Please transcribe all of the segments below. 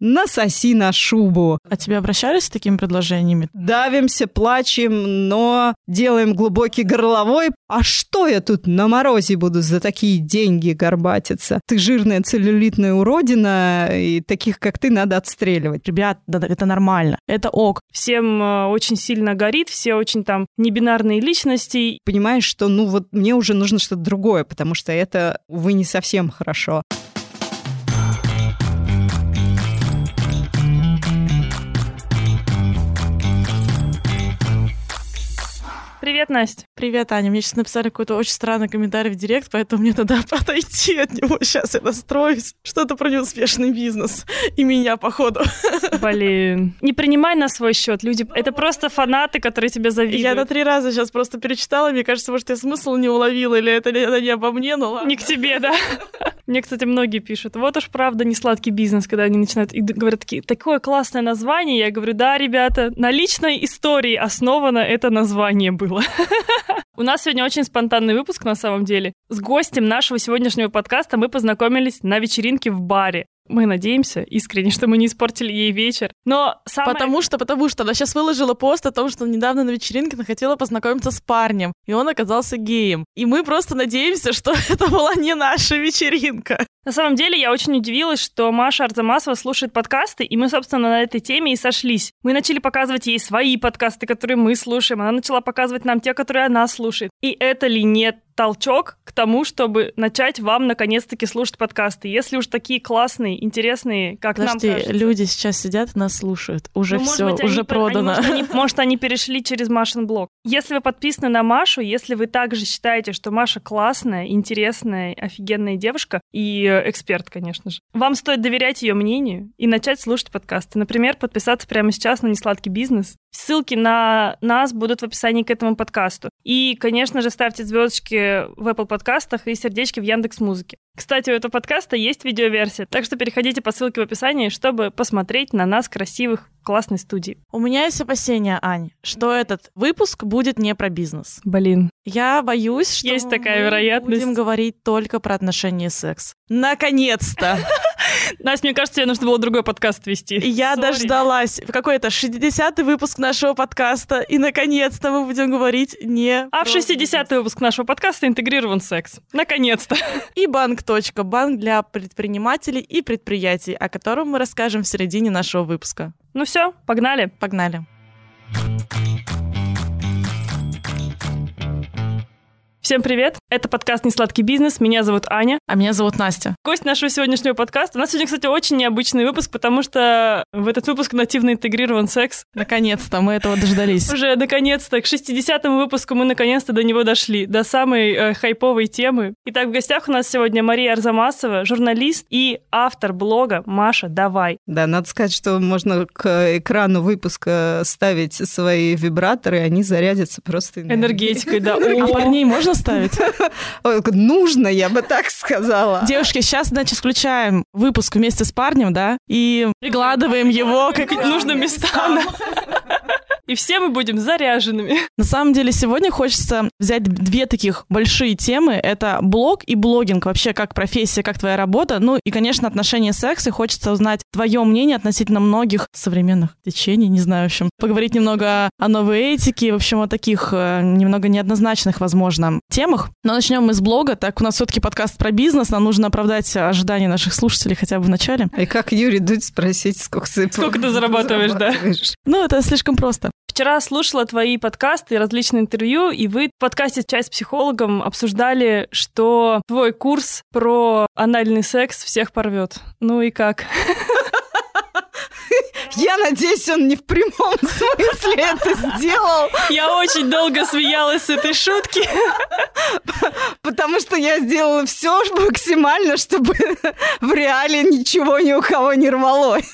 насоси на шубу. А тебе обращались с такими предложениями? Давимся, плачем, но делаем глубокий горловой. А что я тут на морозе буду за такие деньги горбатиться? Ты жирная целлюлитная уродина, и таких, как ты, надо отстреливать. Ребят, да, это нормально, это ок. Всем э, очень сильно горит, все очень там небинарные личности. Понимаешь, что ну вот мне уже нужно что-то другое, потому что это, увы, не совсем хорошо. Привет, Настя. Привет, Аня. Мне сейчас написали какой-то очень странный комментарий в директ, поэтому мне надо отойти от него. Сейчас я настроюсь. Что-то про неуспешный бизнес. И меня, походу. Блин. Не принимай на свой счет. Люди, это просто фанаты, которые тебя завидуют. Я на три раза сейчас просто перечитала. Мне кажется, может, я смысл не уловила, или это, это не обо мне, но ладно. Не к тебе, да. Мне, кстати, многие пишут, вот уж правда не сладкий бизнес, когда они начинают и говорят такие, такое классное название. Я говорю, да, ребята, на личной истории основано это название было было. У нас сегодня очень спонтанный выпуск на самом деле. С гостем нашего сегодняшнего подкаста мы познакомились на вечеринке в баре. Мы надеемся искренне, что мы не испортили ей вечер. Но самое... Потому что, потому что она сейчас выложила пост о том, что недавно на вечеринке она хотела познакомиться с парнем, и он оказался геем. И мы просто надеемся, что это была не наша вечеринка. На самом деле, я очень удивилась, что Маша Арзамасова слушает подкасты, и мы, собственно, на этой теме и сошлись. Мы начали показывать ей свои подкасты, которые мы слушаем, она начала показывать нам те, которые она слушает. И это ли нет толчок к тому, чтобы начать вам наконец-таки слушать подкасты. Если уж такие классные, интересные, как Подожди, нам кажется. люди сейчас сидят и нас слушают. Уже Ну, все, быть, уже они, продано. они, может, они, может, они перешли через Машин блог. Если вы подписаны на Машу, если вы также считаете, что Маша классная, интересная, офигенная девушка и э, эксперт, конечно же, вам стоит доверять ее мнению и начать слушать подкасты. Например, подписаться прямо сейчас на «Несладкий бизнес». Ссылки на нас будут в описании к этому подкасту. И, конечно же, ставьте звездочки в Apple подкастах и сердечки в Яндекс Музыке. Кстати, у этого подкаста есть видеоверсия, так что переходите по ссылке в описании, чтобы посмотреть на нас красивых классной студии. У меня есть опасения, Ань, что этот выпуск будет не про бизнес. Блин. Я боюсь, что Есть такая мы вероятность. будем говорить только про отношения и секс. Наконец-то! Настя, мне кажется, тебе нужно было другой подкаст вести. Я Sorry. дождалась. Какой-то 60-й выпуск нашего подкаста, и наконец-то мы будем говорить не А в про 60-й выпуск нашего подкаста интегрирован секс. Наконец-то. и банк. Банк для предпринимателей и предприятий, о котором мы расскажем в середине нашего выпуска. Ну все, погнали. Погнали. Всем привет. Это подкаст «Несладкий бизнес». Меня зовут Аня. А меня зовут Настя. Гость нашего сегодняшнего подкаста. У нас сегодня, кстати, очень необычный выпуск, потому что в этот выпуск нативно интегрирован секс. Наконец-то мы этого дождались. Уже наконец-то к 60-му выпуску мы наконец-то до него дошли, до самой э, хайповой темы. Итак, в гостях у нас сегодня Мария Арзамасова, журналист и автор блога «Маша, давай». Да, надо сказать, что можно к экрану выпуска ставить свои вибраторы, и они зарядятся просто энергией. Энергетикой, да. А парней можно ставить? Ой, Нужно, я бы так сказала. Девушки, сейчас, значит, включаем выпуск вместе с парнем, да, и прикладываем его как нужным местам. И все мы будем заряженными. На самом деле сегодня хочется взять две таких большие темы. Это блог и блогинг, вообще как профессия, как твоя работа. Ну и, конечно, отношения секс. И хочется узнать твое мнение относительно многих современных течений, не знаю, в общем. Поговорить немного о новой этике, в общем, о таких э, немного неоднозначных, возможно, темах. Но начнем мы с блога. Так, у нас все-таки подкаст про бизнес. Нам нужно оправдать ожидания наших слушателей хотя бы в начале. И как Юрий Дудь спросить, сколько ты, Сколько ты зарабатываешь, да? зарабатываешь? Ну, это слишком просто. Вчера слушала твои подкасты и различные интервью, и вы в подкасте «Чай с психологом» обсуждали, что твой курс про анальный секс всех порвет. Ну и как? Я надеюсь, он не в прямом смысле это сделал, Я очень долго смеялась с этой шутки. потому что я сделала все максимально, чтобы в реале ничего ни у кого не рвалось.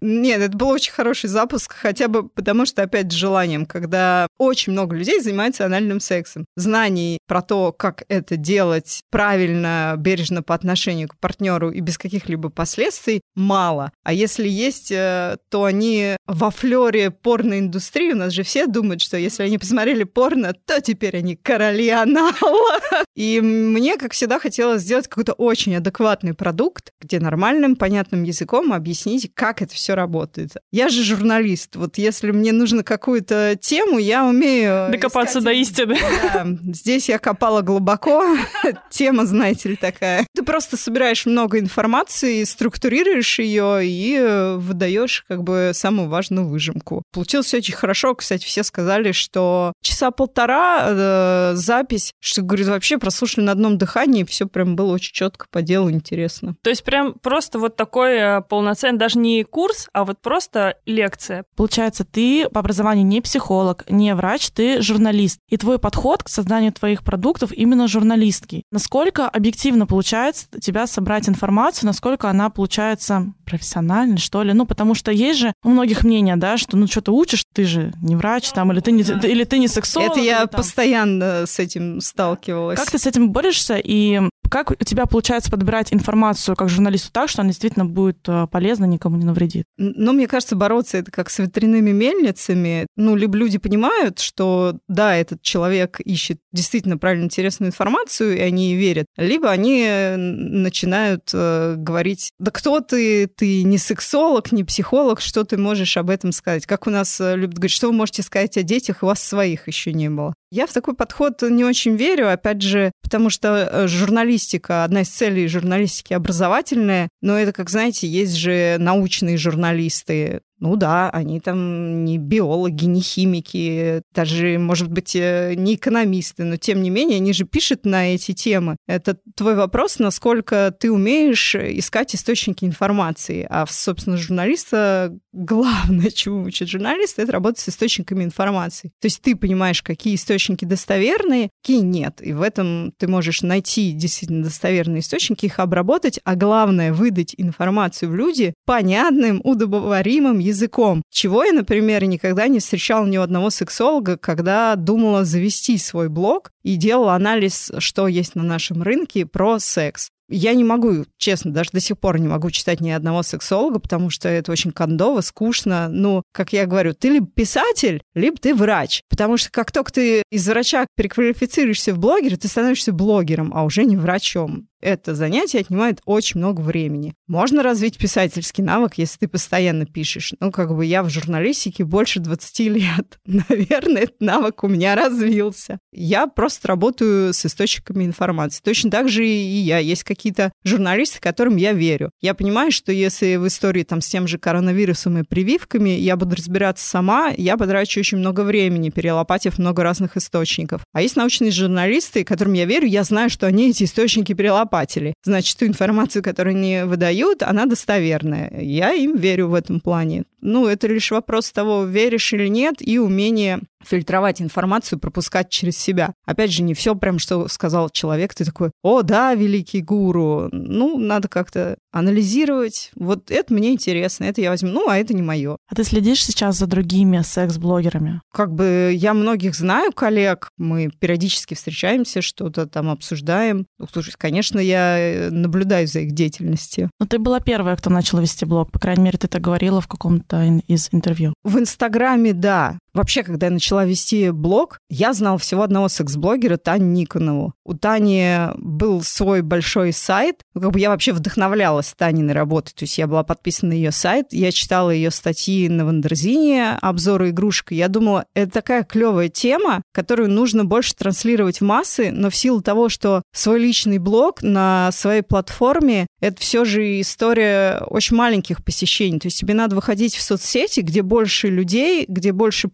Нет, это был очень хороший запуск, хотя бы потому что, опять, с желанием, когда очень много людей занимается анальным сексом. Знаний про то, как это делать правильно, бережно по отношению к партнеру и без каких-либо последствий, мало. А если есть, э, то они во флере порноиндустрии, у нас же все думают, что если они посмотрели порно, то теперь они короли анала. И мне, как всегда, хотелось сделать какой-то очень адекватный продукт, где нормальным, понятным языком объяснить, как это все работает. Я же журналист. Вот если мне нужно какую-то тему, я умею... Докопаться искать... до истины. Да. Здесь я копала глубоко. Тема, знаете ли, такая. Ты просто собираешь много информации, структурируешь ее и э, выдаешь как бы самую важную выжимку. Получилось очень хорошо. Кстати, все сказали, что часа полтора э, запись, что, говорит, вообще прослушали на одном дыхании, все прям было очень четко по делу, интересно. То есть прям просто вот такой э, полноценный, даже не курс, а вот просто лекция. Получается, ты по образованию не психолог, не врач, ты журналист. И твой подход к созданию твоих продуктов именно журналистский. Насколько объективно получается у тебя собрать информацию, насколько она получается профессиональной, что ли? Ну, потому что есть же у многих мнение, да, что ну что ты учишь, ты же не врач там, или ты не, или ты не сексолог. Это я там. постоянно с этим сталкивалась. Как ты с этим борешься и как у тебя получается подбирать информацию как журналисту так, что она действительно будет э, полезна, никому не навредит? Ну, мне кажется, бороться это как с ветряными мельницами. Ну, либо люди понимают, что да, этот человек ищет действительно правильно интересную информацию, и они верят, либо они э, начинают э, говорить, да кто ты, ты не сексолог, не психолог, что ты можешь об этом сказать? Как у нас э, любят говорить, что вы можете сказать о детях, у вас своих еще не было. Я в такой подход не очень верю, опять же, потому что э, журналистика, одна из целей журналистики образовательная, но это, как знаете, есть же научные журналисты, ну да, они там не биологи, не химики, даже, может быть, э, не экономисты, но тем не менее они же пишут на эти темы. Это твой вопрос, насколько ты умеешь искать источники информации. А, собственно, журналиста главное, чему учат журналисты, это работать с источниками информации. То есть ты понимаешь, какие источники достоверные, какие нет. И в этом ты можешь найти действительно достоверные источники, их обработать, а главное выдать информацию в люди понятным, удобоваримым языком. Чего я, например, никогда не встречала ни у одного сексолога, когда думала завести свой блог и делала анализ, что есть на нашем рынке про секс. Я не могу, честно, даже до сих пор не могу читать ни одного сексолога, потому что это очень кондово, скучно. Ну, как я говорю, ты либо писатель, либо ты врач. Потому что как только ты из врача переквалифицируешься в блогера, ты становишься блогером, а уже не врачом это занятие отнимает очень много времени. Можно развить писательский навык, если ты постоянно пишешь. Ну, как бы я в журналистике больше 20 лет. Наверное, этот навык у меня развился. Я просто работаю с источниками информации. Точно так же и я. Есть какие-то журналисты, которым я верю. Я понимаю, что если в истории там с тем же коронавирусом и прививками я буду разбираться сама, я потрачу очень много времени, перелопатив много разных источников. А есть научные журналисты, которым я верю, я знаю, что они эти источники перелопатят покупателей. Значит, ту информацию, которую они выдают, она достоверная. Я им верю в этом плане. Ну, это лишь вопрос того, веришь или нет, и умение фильтровать информацию, пропускать через себя. Опять же, не все прям, что сказал человек, ты такой, о, да, великий гуру. Ну, надо как-то анализировать. Вот это мне интересно, это я возьму. Ну, а это не мое. А ты следишь сейчас за другими секс-блогерами? Как бы я многих знаю коллег, мы периодически встречаемся, что-то там обсуждаем. Ну, слушай, конечно, я э, наблюдаю за их деятельностью. Но ты была первая, кто начал вести блог. По крайней мере, ты это говорила в каком-то из интервью. В Инстаграме, да. Вообще, когда я начала вести блог, я знала всего одного секс-блогера, Таню Никонову. У Тани был свой большой сайт. Ну, как бы я вообще вдохновлялась Таниной работой. То есть я была подписана на ее сайт, я читала ее статьи на Wonderzine, обзоры игрушек. Я думала, это такая клевая тема, которую нужно больше транслировать в массы, но в силу того, что свой личный блог на своей платформе, это все же история очень маленьких посещений. То есть тебе надо выходить в соцсети, где больше людей, где больше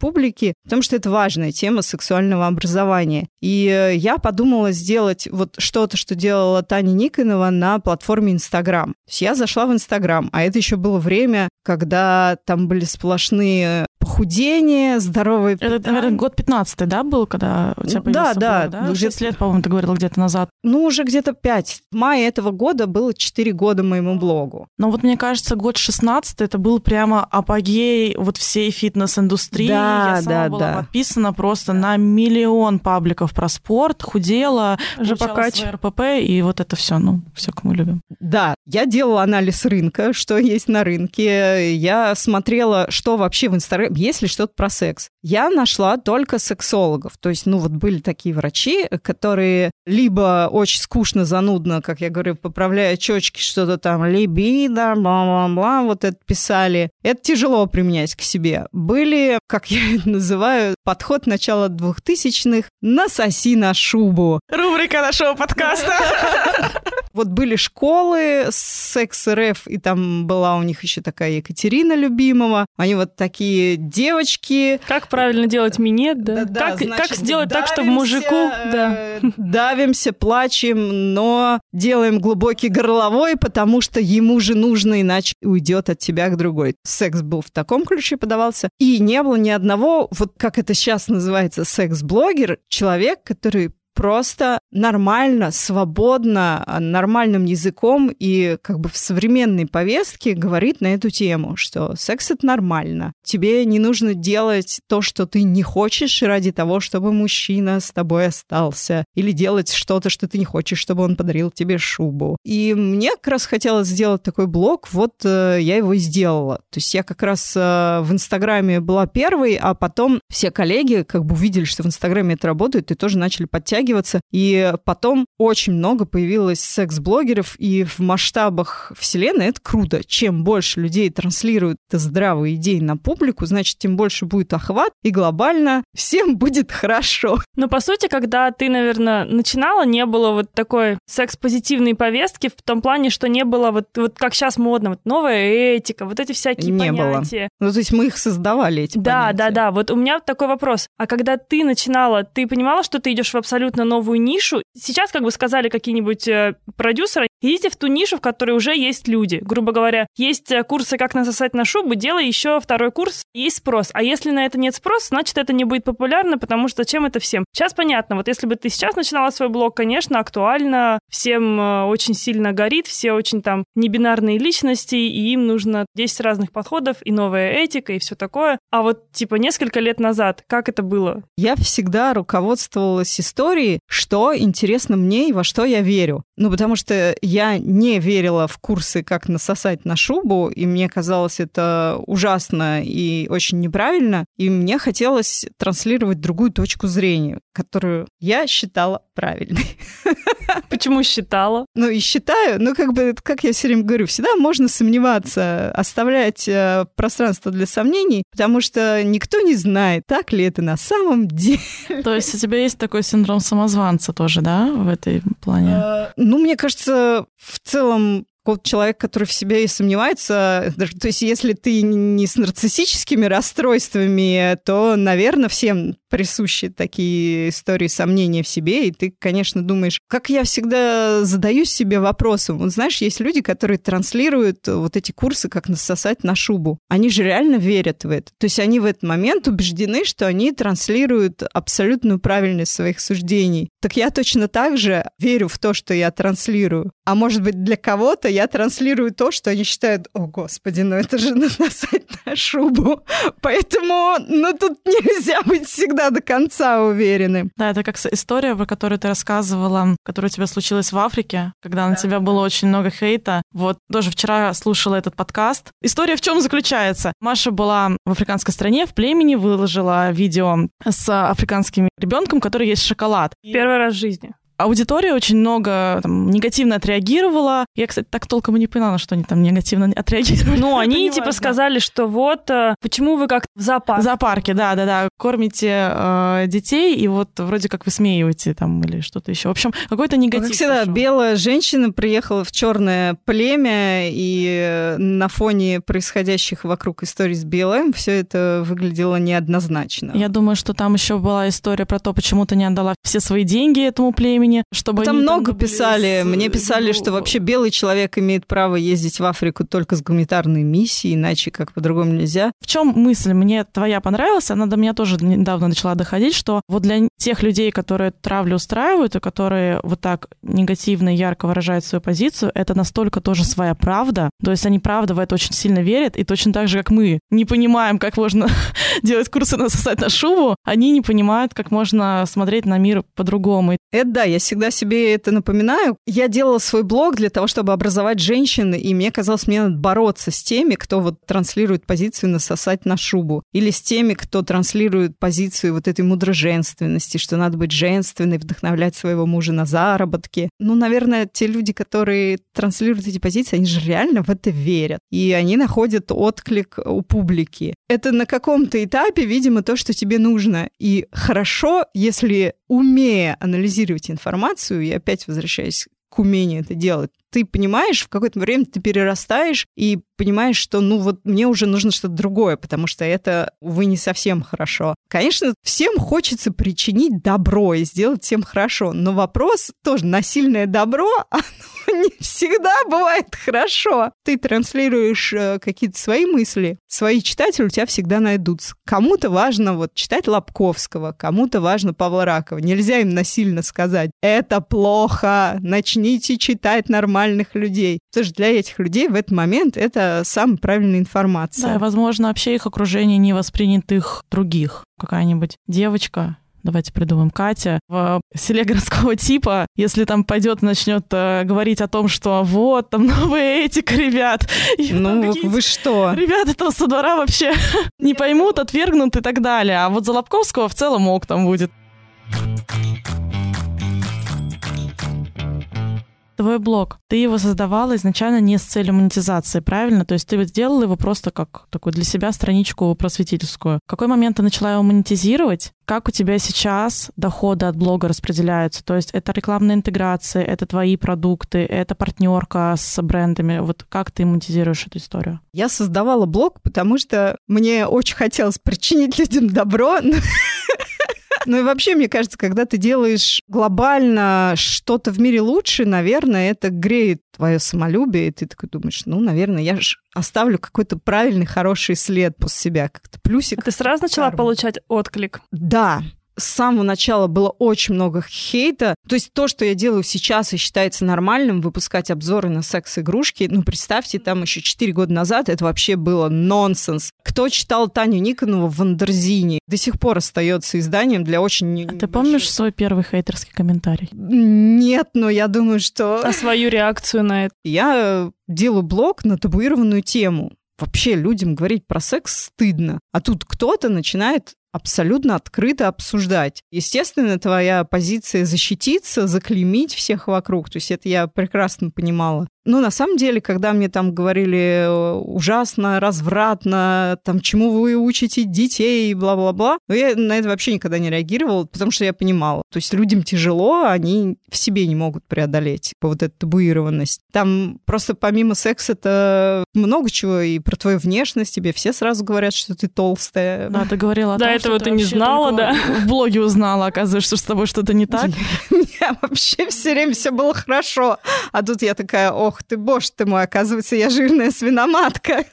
потому что это важная тема сексуального образования. И э, я подумала сделать вот что-то, что делала Таня Никонова на платформе Инстаграм. То есть я зашла в Инстаграм, а это еще было время, когда там были сплошные похудение, здоровое Это, наверное, год 15 да, был, когда у тебя Да, появился да. блог, да? Уже- 6 лет, по-моему, ты говорила где-то назад. Ну, уже где-то пять. В мае этого года было 4 года моему блогу. Но вот мне кажется, год 16 это был прямо апогей вот всей фитнес-индустрии. Да, Я сама да, была да. подписана просто на миллион пабликов про спорт, худела, ЖПКач. свои РПП, и вот это все, ну, все, мы любим. Да, я делала анализ рынка, что есть на рынке. Я смотрела, что вообще в Инстаграме, есть ли что-то про секс. Я нашла только сексологов. То есть, ну вот были такие врачи, которые либо очень скучно, занудно, как я говорю, поправляя чечки, что-то там, либидо, бла-бла-бла, вот это писали. Это тяжело применять к себе. Были, как я это называю, подход начала двухтысячных «насоси на шубу». Рубрика нашего подкаста. Вот были школы секс РФ, и там была у них еще такая Екатерина Любимова. Они вот такие девочки. Как правильно делать минет, да? Да-да, как, значит, как сделать так, чтобы давимся, мужику... Да. э, Давимся, плачем, но делаем глубокий горловой, потому что ему же нужно, иначе уйдет от тебя к другой. Секс был в таком ключе подавался. И не было ни одного, вот как это сейчас называется, секс-блогер, человек, который просто нормально, свободно, а, нормальным языком и как бы в современной повестке говорит на эту тему, что секс это нормально. Тебе не нужно делать то, что ты не хочешь ради того, чтобы мужчина с тобой остался. Или делать что-то, что ты не хочешь, чтобы он подарил тебе шубу. И мне как раз хотелось сделать такой блог, вот э, я его и сделала. То есть я как раз э, в Инстаграме была первой, а потом все коллеги как бы увидели, что в Инстаграме это работает, и тоже начали подтягиваться. И потом очень много появилось секс-блогеров, и в масштабах вселенной это круто. Чем больше людей транслируют здравые идеи на публику, значит, тем больше будет охват, и глобально всем будет хорошо. Но по сути, когда ты, наверное, начинала, не было вот такой секс-позитивной повестки в том плане, что не было вот, вот как сейчас модно, вот новая этика, вот эти всякие Не было. понятия. Ну, то есть мы их создавали, эти Да, понятия. да, да. Вот у меня такой вопрос. А когда ты начинала, ты понимала, что ты идешь в абсолютно новую нишу? Сейчас, как бы сказали какие-нибудь э, продюсеры, идите в ту нишу, в которой уже есть люди. Грубо говоря, есть э, курсы «Как насосать на шубу», делай еще второй курс, есть спрос. А если на это нет спроса, значит, это не будет популярно, потому что зачем это всем? Сейчас понятно. Вот если бы ты сейчас начинала свой блог, конечно, актуально, всем э, очень сильно горит, все очень там небинарные личности, и им нужно 10 разных подходов, и новая этика, и все такое. А вот, типа, несколько лет назад, как это было? Я всегда руководствовалась историей, что интересно мне и во что я верю. Ну, потому что я не верила в курсы, как насосать на шубу, и мне казалось это ужасно и очень неправильно, и мне хотелось транслировать другую точку зрения, которую я считала правильной. Почему считала? Ну и считаю, ну как бы, как я все время говорю, всегда можно сомневаться, оставлять э, пространство для сомнений, потому что никто не знает, так ли это на самом деле. То есть у тебя есть такой синдром самозванца тоже, да, в этой плане? Э, Ну, мне кажется, в целом вот человек, который в себе и сомневается, то есть если ты не с нарциссическими расстройствами, то, наверное, всем присущи такие истории сомнения в себе, и ты, конечно, думаешь, как я всегда задаюсь себе вопросом, вот знаешь, есть люди, которые транслируют вот эти курсы, как насосать на шубу. Они же реально верят в это. То есть они в этот момент убеждены, что они транслируют абсолютную правильность своих суждений. Так я точно так же верю в то, что я транслирую. А может быть, для кого-то я транслирую то, что они считают, о, господи, ну это же насосать на шубу. Поэтому, ну тут нельзя быть всегда до конца уверенным. Да, это как с- история, про которую ты рассказывала, которая у тебя случилась в Африке, когда на тебя было очень много хейта. Вот тоже вчера слушала этот подкаст. История в чем заключается? Маша была в африканской стране, в племени, выложила видео с африканским ребенком, который есть шоколад. Первый раз в жизни. Аудитория очень много там, негативно отреагировала. Я, кстати, так толком и не поняла, что они там негативно отреагировали. Ну, они типа важно. сказали, что вот, э, почему вы как в зоопарк? В зоопарке, да, да, да. Кормите э, детей, и вот вроде как высмеиваете там или что-то еще. В общем, какой-то негатив. Как всегда, пошел. белая женщина приехала в черное племя, и на фоне происходящих вокруг историй с БЛМ все это выглядело неоднозначно. Я думаю, что там еще была история про то, почему ты не отдала все свои деньги этому племени, времени, чтобы Там много были писали. с- Мне писали, что ну, вообще белый человек имеет право ездить в Африку только с гуманитарной миссией, иначе как по-другому нельзя. В чем мысль? Мне твоя понравилась, она до меня тоже недавно начала доходить, что вот для тех людей, которые травлю устраивают и которые вот так негативно и ярко выражают свою позицию, это настолько тоже своя правда. То есть они правда в это очень сильно верят, и точно так же, как мы не понимаем, как можно делать курсы насосать на шубу, они не понимают, как можно смотреть на мир по-другому. Это да, я всегда себе это напоминаю. Я делала свой блог для того, чтобы образовать женщин, и мне казалось, мне надо бороться с теми, кто вот транслирует позицию насосать на шубу, или с теми, кто транслирует позицию вот этой мудроженственности, что надо быть женственной, вдохновлять своего мужа на заработки. Ну, наверное, те люди, которые транслируют эти позиции, они же реально в это верят, и они находят отклик у публики. Это на каком-то этапе, видимо, то, что тебе нужно. И хорошо, если умея анализировать информацию, и опять возвращаясь к умению это делать, ты понимаешь, в какое-то время ты перерастаешь и понимаешь, что ну вот мне уже нужно что-то другое, потому что это, увы, не совсем хорошо. Конечно, всем хочется причинить добро и сделать всем хорошо, но вопрос тоже, насильное добро, оно не всегда бывает хорошо. Ты транслируешь э, какие-то свои мысли, свои читатели у тебя всегда найдутся. Кому-то важно вот читать Лобковского, кому-то важно Павла Ракова. Нельзя им насильно сказать, это плохо, начните читать нормальных людей. Потому что для этих людей в этот момент это самая правильная информация. Да, и, возможно, вообще их окружение не воспринят их других. Какая-нибудь девочка, давайте придумаем, Катя, в селе городского типа, если там пойдет и начнет э, говорить о том, что вот, там новая этика, ребят. И Ну, вы что? Ребята там со двора вообще не поймут, отвергнут и так далее. А вот за Лобковского в целом ок там будет. Твой блог, ты его создавала изначально не с целью монетизации, правильно? То есть ты вот сделала его просто как такую для себя страничку просветительскую. В какой момент ты начала его монетизировать? Как у тебя сейчас доходы от блога распределяются? То есть это рекламная интеграция, это твои продукты, это партнерка с брендами. Вот как ты монетизируешь эту историю? Я создавала блог, потому что мне очень хотелось причинить людям добро. Ну и вообще, мне кажется, когда ты делаешь глобально что-то в мире лучше, наверное, это греет твое самолюбие, и ты такой думаешь, ну, наверное, я же оставлю какой-то правильный, хороший след после себя, как-то плюсик. А ты сразу начала получать отклик? Да, с самого начала было очень много хейта. То есть то, что я делаю сейчас и считается нормальным, выпускать обзоры на секс-игрушки, ну, представьте, там еще 4 года назад это вообще было нонсенс. Кто читал Таню Никонову в Wonderzine, до сих пор остается изданием для очень... А ты помнишь свой первый хейтерский комментарий? Нет, но я думаю, что... А свою реакцию на это? Я делаю блог на табуированную тему. Вообще людям говорить про секс стыдно. А тут кто-то начинает абсолютно открыто обсуждать. Естественно, твоя позиция защититься, заклеймить всех вокруг. То есть это я прекрасно понимала. Но на самом деле, когда мне там говорили э, ужасно, развратно, там, чему вы учите детей, бла-бла-бла, но я на это вообще никогда не реагировала, потому что я понимала. То есть людям тяжело, они в себе не могут преодолеть вот эту табуированность. Там просто помимо секса-то много чего, и про твою внешность тебе все сразу говорят, что ты толстая. Да, ты говорила о До том, этого ты не знала, да? В блоге узнала, оказывается, что с тобой что-то не так. Меня вообще все время все было хорошо. А тут я такая, ох ты, боже ты мой, оказывается, я жирная свиноматка.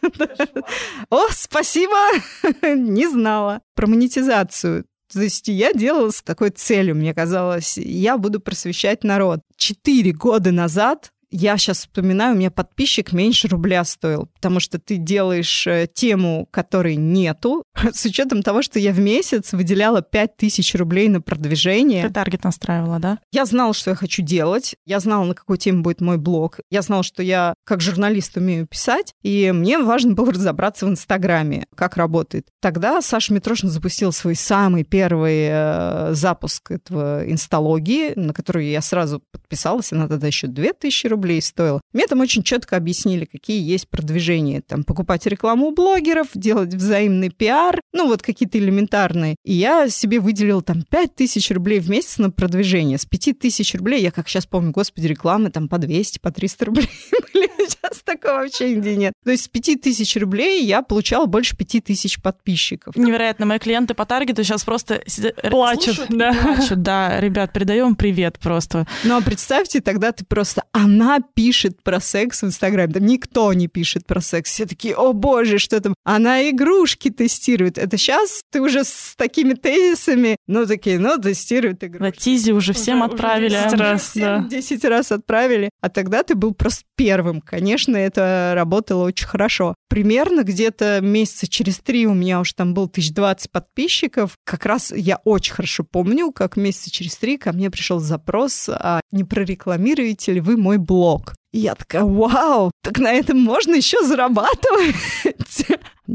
О, спасибо, не знала. Про монетизацию. То есть я делала с такой целью, мне казалось, я буду просвещать народ. Четыре года назад я сейчас вспоминаю, у меня подписчик меньше рубля стоил, потому что ты делаешь э, тему, которой нету, с учетом того, что я в месяц выделяла 5000 рублей на продвижение. Ты таргет настраивала, да? Я знала, что я хочу делать, я знала, на какую тему будет мой блог, я знала, что я как журналист умею писать, и мне важно было разобраться в Инстаграме, как работает. Тогда Саша Митрошин запустил свой самый первый э, запуск этого инсталогии, на которую я сразу подписалась, она тогда еще 2000 рублей стоила. Мне там очень четко объяснили, какие есть продвижения. Там покупать рекламу у блогеров, делать взаимный пиар, ну вот какие-то элементарные. И я себе выделила там 5000 рублей в месяц на продвижение. С 5000 рублей, я как сейчас помню, господи, рекламы там по 200, по 300 рублей были. Сейчас такого вообще нигде нет. То есть с 5000 рублей я получала больше 5000 подписчиков. Невероятно. Мои клиенты по таргету сейчас просто сидят- Плачут, слушают да. плачут. Да, ребят, передаем привет просто. Ну, а представьте, тогда ты просто... Она пишет про секс в Инстаграме. Там никто не пишет про секс. Все такие, о боже, что там? Она игрушки тестирует. Это сейчас ты уже с такими тезисами, ну, такие, ну, тестирует игрушки. Тизи уже всем уже отправили. 10 раз. Да. 10 раз отправили, а тогда ты был просто первым. Конечно, это работало очень хорошо. Примерно где-то месяца через три у меня уже там был 1020 подписчиков. Как раз я очень хорошо помню, как месяца через три ко мне пришел запрос, а не прорекламируете ли вы мой блог? И я такая, вау, так на этом можно еще зарабатывать.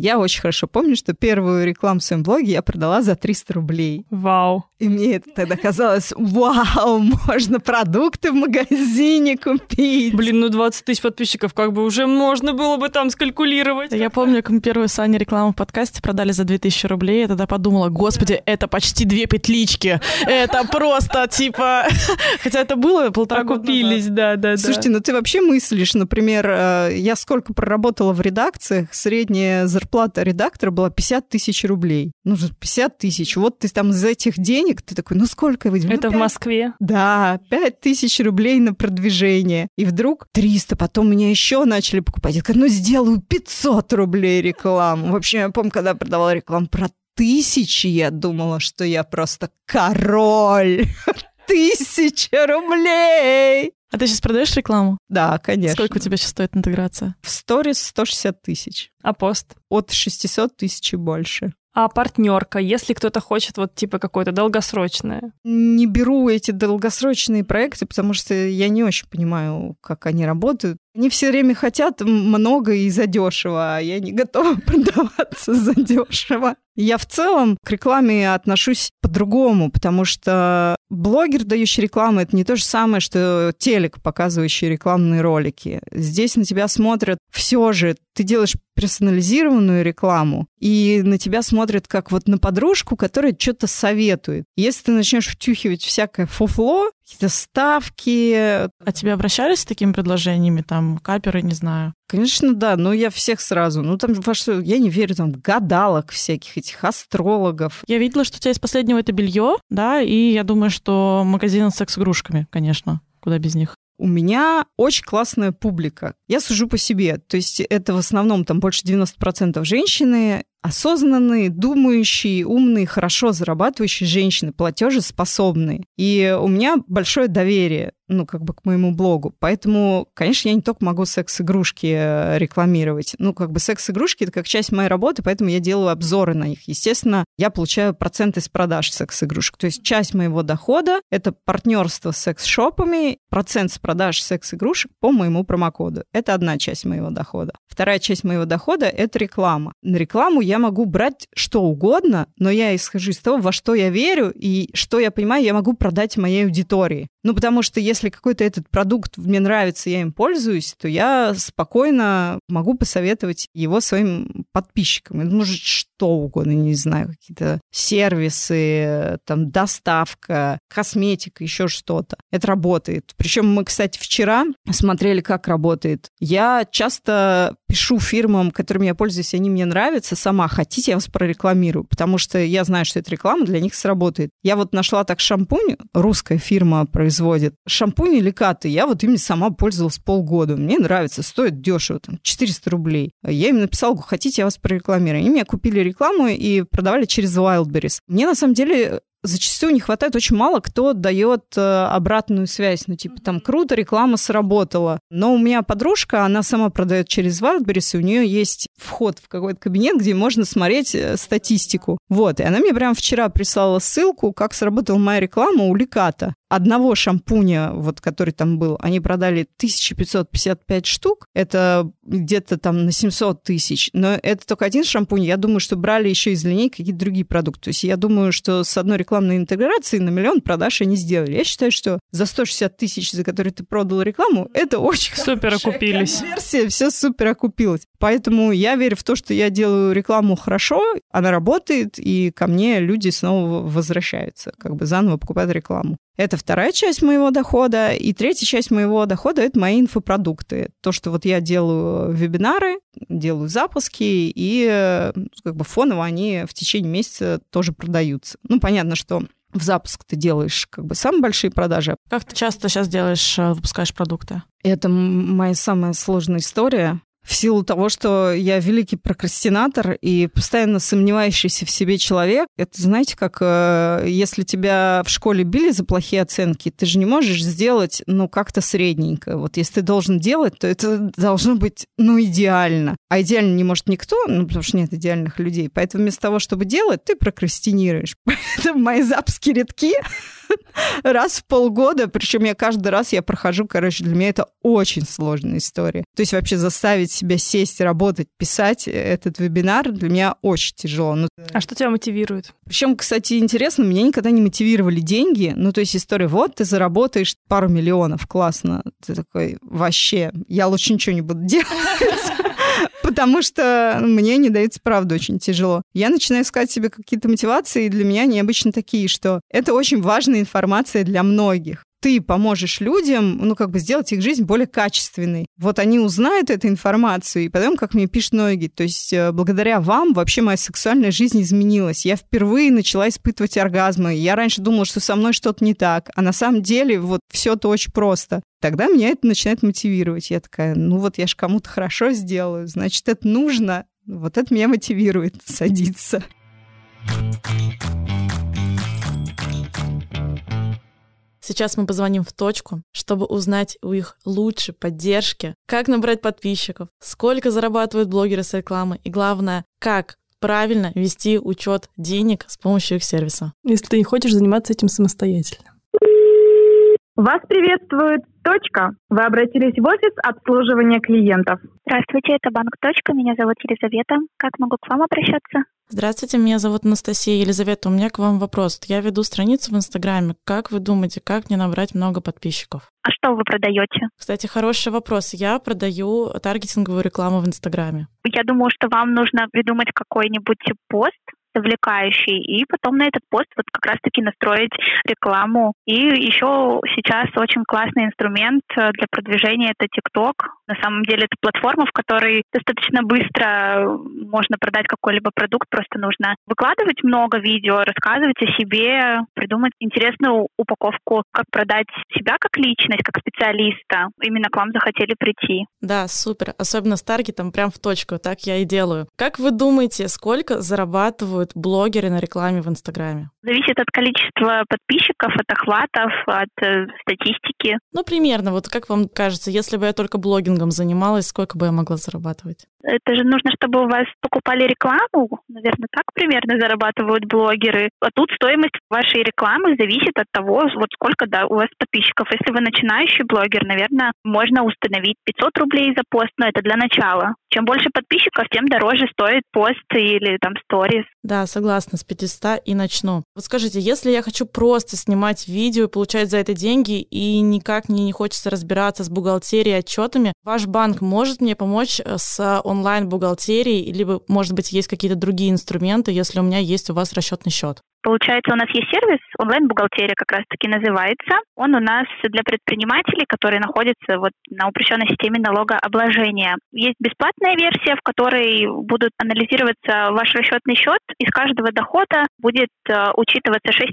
Я очень хорошо помню, что первую рекламу в своем блоге я продала за 300 рублей. Вау. И мне это тогда казалось, вау, можно продукты в магазине купить. Блин, ну 20 тысяч подписчиков, как бы уже можно было бы там скалькулировать. Я помню, как мы первую с Аней рекламу в подкасте продали за 2000 рублей. Я тогда подумала, господи, это почти две петлички. Это просто, типа... Хотя это было полтора Окупились, назад. да, да, да. Слушайте, ну ты вообще мыслишь, например, э, я сколько проработала в редакциях, средняя зарплата редактора была 50 тысяч рублей. Ну, же 50 тысяч. Вот ты там из этих денег, ты такой, ну сколько вы? Ну, это в пять Москве. Да, 5 тысяч рублей на продвижение. И вдруг 300, потом меня еще начали покупать. Я говорю, ну сделаю 500 рублей рекламу. В общем, я помню, когда продавала рекламу про тысячи, я думала, что я просто король. Тысяча рублей! А ты сейчас продаешь рекламу? Да, конечно. Сколько у тебя сейчас стоит интеграция? В сторис 160 тысяч. А пост? От 600 тысяч и больше. А партнерка, если кто-то хочет вот типа какое-то долгосрочное. Не беру эти долгосрочные проекты, потому что я не очень понимаю, как они работают. Они все время хотят много и задешево, а я не готова продаваться задешево. Я в целом к рекламе отношусь по-другому, потому что блогер, дающий рекламу, это не то же самое, что телек, показывающий рекламные ролики. Здесь на тебя смотрят все же. Ты делаешь персонализированную рекламу, и на тебя смотрят как вот на подружку, которая что-то советует. Если ты начнешь втюхивать всякое фуфло, какие-то ставки, А тебе обращались с такими предложениями, там, каперы, не знаю? Конечно, да, но я всех сразу. Ну, там во что, я не верю, там, гадалок всяких, этих астрологов. Я видела, что у тебя из последнего это белье, да, и я думаю, что магазин с секс-игрушками, конечно, куда без них. У меня очень классная публика. Я сужу по себе. То есть это в основном там больше 90% женщины, осознанные, думающие, умные, хорошо зарабатывающие женщины, платежеспособные. И у меня большое доверие ну, как бы к моему блогу. Поэтому, конечно, я не только могу секс-игрушки э, рекламировать. Ну, как бы секс-игрушки — это как часть моей работы, поэтому я делаю обзоры на них. Естественно, я получаю проценты с продаж секс-игрушек. То есть часть моего дохода — это партнерство с секс-шопами, процент с продаж секс-игрушек по моему промокоду. Это одна часть моего дохода. Вторая часть моего дохода — это реклама. На рекламу я могу брать что угодно, но я исхожу из того, во что я верю и что я понимаю, я могу продать моей аудитории. Ну, потому что если какой-то этот продукт мне нравится, я им пользуюсь, то я спокойно могу посоветовать его своим подписчикам. Это может что угодно, не знаю, какие-то сервисы, там, доставка, косметика, еще что-то. Это работает. Причем мы, кстати, вчера смотрели, как работает. Я часто пишу фирмам, которыми я пользуюсь, они мне нравятся, сама хотите, я вас прорекламирую, потому что я знаю, что эта реклама для них сработает. Я вот нашла так шампунь, русская фирма производит. Шампунь Ликаты, я вот ими сама пользовалась полгода. Мне нравится, стоит дешево, там, 400 рублей. Я им написала, хотите, я вас прорекламирую. Они мне купили рекламу и продавали через Wildberries. Мне, на самом деле, зачастую не хватает, очень мало кто дает э, обратную связь. Ну, типа, там, круто, реклама сработала. Но у меня подружка, она сама продает через Wildberries, и у нее есть вход в какой-то кабинет, где можно смотреть э, статистику. Вот, и она мне прямо вчера прислала ссылку, как сработала моя реклама у Ликата. Одного шампуня, вот, который там был, они продали 1555 штук. Это где-то там на 700 тысяч. Но это только один шампунь. Я думаю, что брали еще из линейки какие-то другие продукты. То есть я думаю, что с одной рекламной интеграцией на миллион продаж они сделали. Я считаю, что за 160 тысяч, за которые ты продал рекламу, это очень Супер окупились. Версия, все супер окупилось. Поэтому я верю в то, что я делаю рекламу хорошо, она работает, и ко мне люди снова возвращаются, как бы заново покупают рекламу. Это вторая часть моего дохода. И третья часть моего дохода – это мои инфопродукты. То, что вот я делаю вебинары, делаю запуски, и э, как бы фоново они в течение месяца тоже продаются. Ну, понятно, что в запуск ты делаешь как бы самые большие продажи. Как ты часто сейчас делаешь, э, выпускаешь продукты? Это моя самая сложная история в силу того, что я великий прокрастинатор и постоянно сомневающийся в себе человек. Это, знаете, как э, если тебя в школе били за плохие оценки, ты же не можешь сделать, ну, как-то средненько. Вот если ты должен делать, то это должно быть, ну, идеально. А идеально не может никто, ну, потому что нет идеальных людей. Поэтому вместо того, чтобы делать, ты прокрастинируешь. Поэтому мои запуски редки раз в полгода, причем я каждый раз я прохожу, короче, для меня это очень сложная история. То есть вообще заставить себя сесть, работать, писать этот вебинар для меня очень тяжело. Ну, а что тебя мотивирует? Причем, кстати, интересно, меня никогда не мотивировали деньги. Ну, то есть история, вот ты заработаешь пару миллионов, классно. Ты такой, вообще, я лучше ничего не буду делать потому что мне не дается правда очень тяжело. Я начинаю искать себе какие-то мотивации, и для меня они обычно такие, что это очень важная информация для многих ты поможешь людям, ну, как бы сделать их жизнь более качественной. Вот они узнают эту информацию, и потом, как мне пишут многие, то есть э, благодаря вам вообще моя сексуальная жизнь изменилась. Я впервые начала испытывать оргазмы. Я раньше думала, что со мной что-то не так, а на самом деле вот все это очень просто. Тогда меня это начинает мотивировать. Я такая, ну вот я же кому-то хорошо сделаю, значит, это нужно. Вот это меня мотивирует садиться. Сейчас мы позвоним в точку, чтобы узнать у их лучшей поддержки, как набрать подписчиков, сколько зарабатывают блогеры с рекламы и, главное, как правильно вести учет денег с помощью их сервиса. Если ты не хочешь заниматься этим самостоятельно. Вас приветствует Точка. Вы обратились в офис обслуживания клиентов. Здравствуйте, это банк Точка. Меня зовут Елизавета. Как могу к вам обращаться? Здравствуйте, меня зовут Анастасия Елизавета. У меня к вам вопрос. Я веду страницу в Инстаграме. Как вы думаете, как мне набрать много подписчиков? А что вы продаете? Кстати, хороший вопрос. Я продаю таргетинговую рекламу в Инстаграме. Я думаю, что вам нужно придумать какой-нибудь пост, завлекающий, и потом на этот пост вот как раз-таки настроить рекламу. И еще сейчас очень классный инструмент э, для продвижения — это TikTok. На самом деле это платформа, в которой достаточно быстро можно продать какой-либо продукт, просто нужно выкладывать много видео, рассказывать о себе, придумать интересную упаковку, как продать себя как личность, как специалиста. Именно к вам захотели прийти. Да, супер. Особенно с таргетом прям в точку, так я и делаю. Как вы думаете, сколько зарабатывают зарабатывают блогеры на рекламе в Инстаграме? Зависит от количества подписчиков, от охватов, от э, статистики. Ну, примерно. Вот как вам кажется, если бы я только блогингом занималась, сколько бы я могла зарабатывать? Это же нужно, чтобы у вас покупали рекламу. Наверное, так примерно зарабатывают блогеры. А тут стоимость вашей рекламы зависит от того, вот сколько да, у вас подписчиков. Если вы начинающий блогер, наверное, можно установить 500 рублей за пост, но это для начала. Чем больше подписчиков, тем дороже стоит пост или там сторис. Да, согласна, с 500 и начну. Вот скажите, если я хочу просто снимать видео и получать за это деньги, и никак мне не хочется разбираться с бухгалтерией отчетами, ваш банк может мне помочь э, с онлайн-бухгалтерией, либо, может быть, есть какие-то другие инструменты, если у меня есть у вас расчетный счет? Получается, у нас есть сервис, онлайн-бухгалтерия как раз-таки называется. Он у нас для предпринимателей, которые находятся вот на упрощенной системе налогообложения. Есть бесплатная версия, в которой будут анализироваться ваш расчетный счет. Из каждого дохода будет э, учитываться 6%.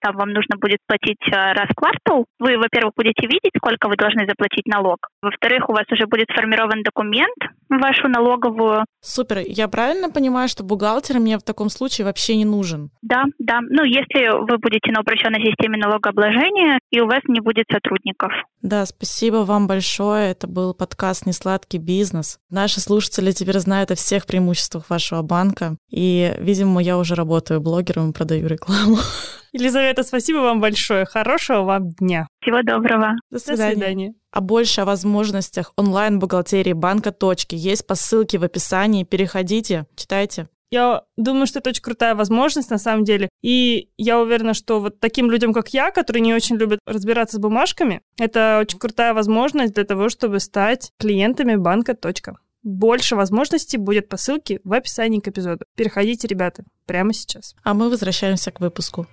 Там вам нужно будет платить э, раз в квартал. Вы, во-первых, будете видеть, сколько вы должны заплатить налог. Во-вторых, у вас уже будет сформирован документ вашу налоговую. Супер. Я правильно понимаю, что бухгалтер мне в таком случае вообще не нужен? Да, да. Ну, если вы будете на упрощенной системе налогообложения, и у вас не будет сотрудников. Да, спасибо вам большое. Это был подкаст «Несладкий бизнес». Наши слушатели теперь знают о всех преимуществах вашего банка. И, видимо, я уже работаю блогером и продаю рекламу. Елизавета, спасибо вам большое. Хорошего вам дня. Всего доброго. До свидания. До свидания. А больше о возможностях онлайн-бухгалтерии банка «Точки» есть по ссылке в описании. Переходите, читайте. Я думаю, что это очень крутая возможность на самом деле. И я уверена, что вот таким людям, как я, которые не очень любят разбираться с бумажками, это очень крутая возможность для того, чтобы стать клиентами банка «Точка». Больше возможностей будет по ссылке в описании к эпизоду. Переходите, ребята, прямо сейчас. А мы возвращаемся к выпуску.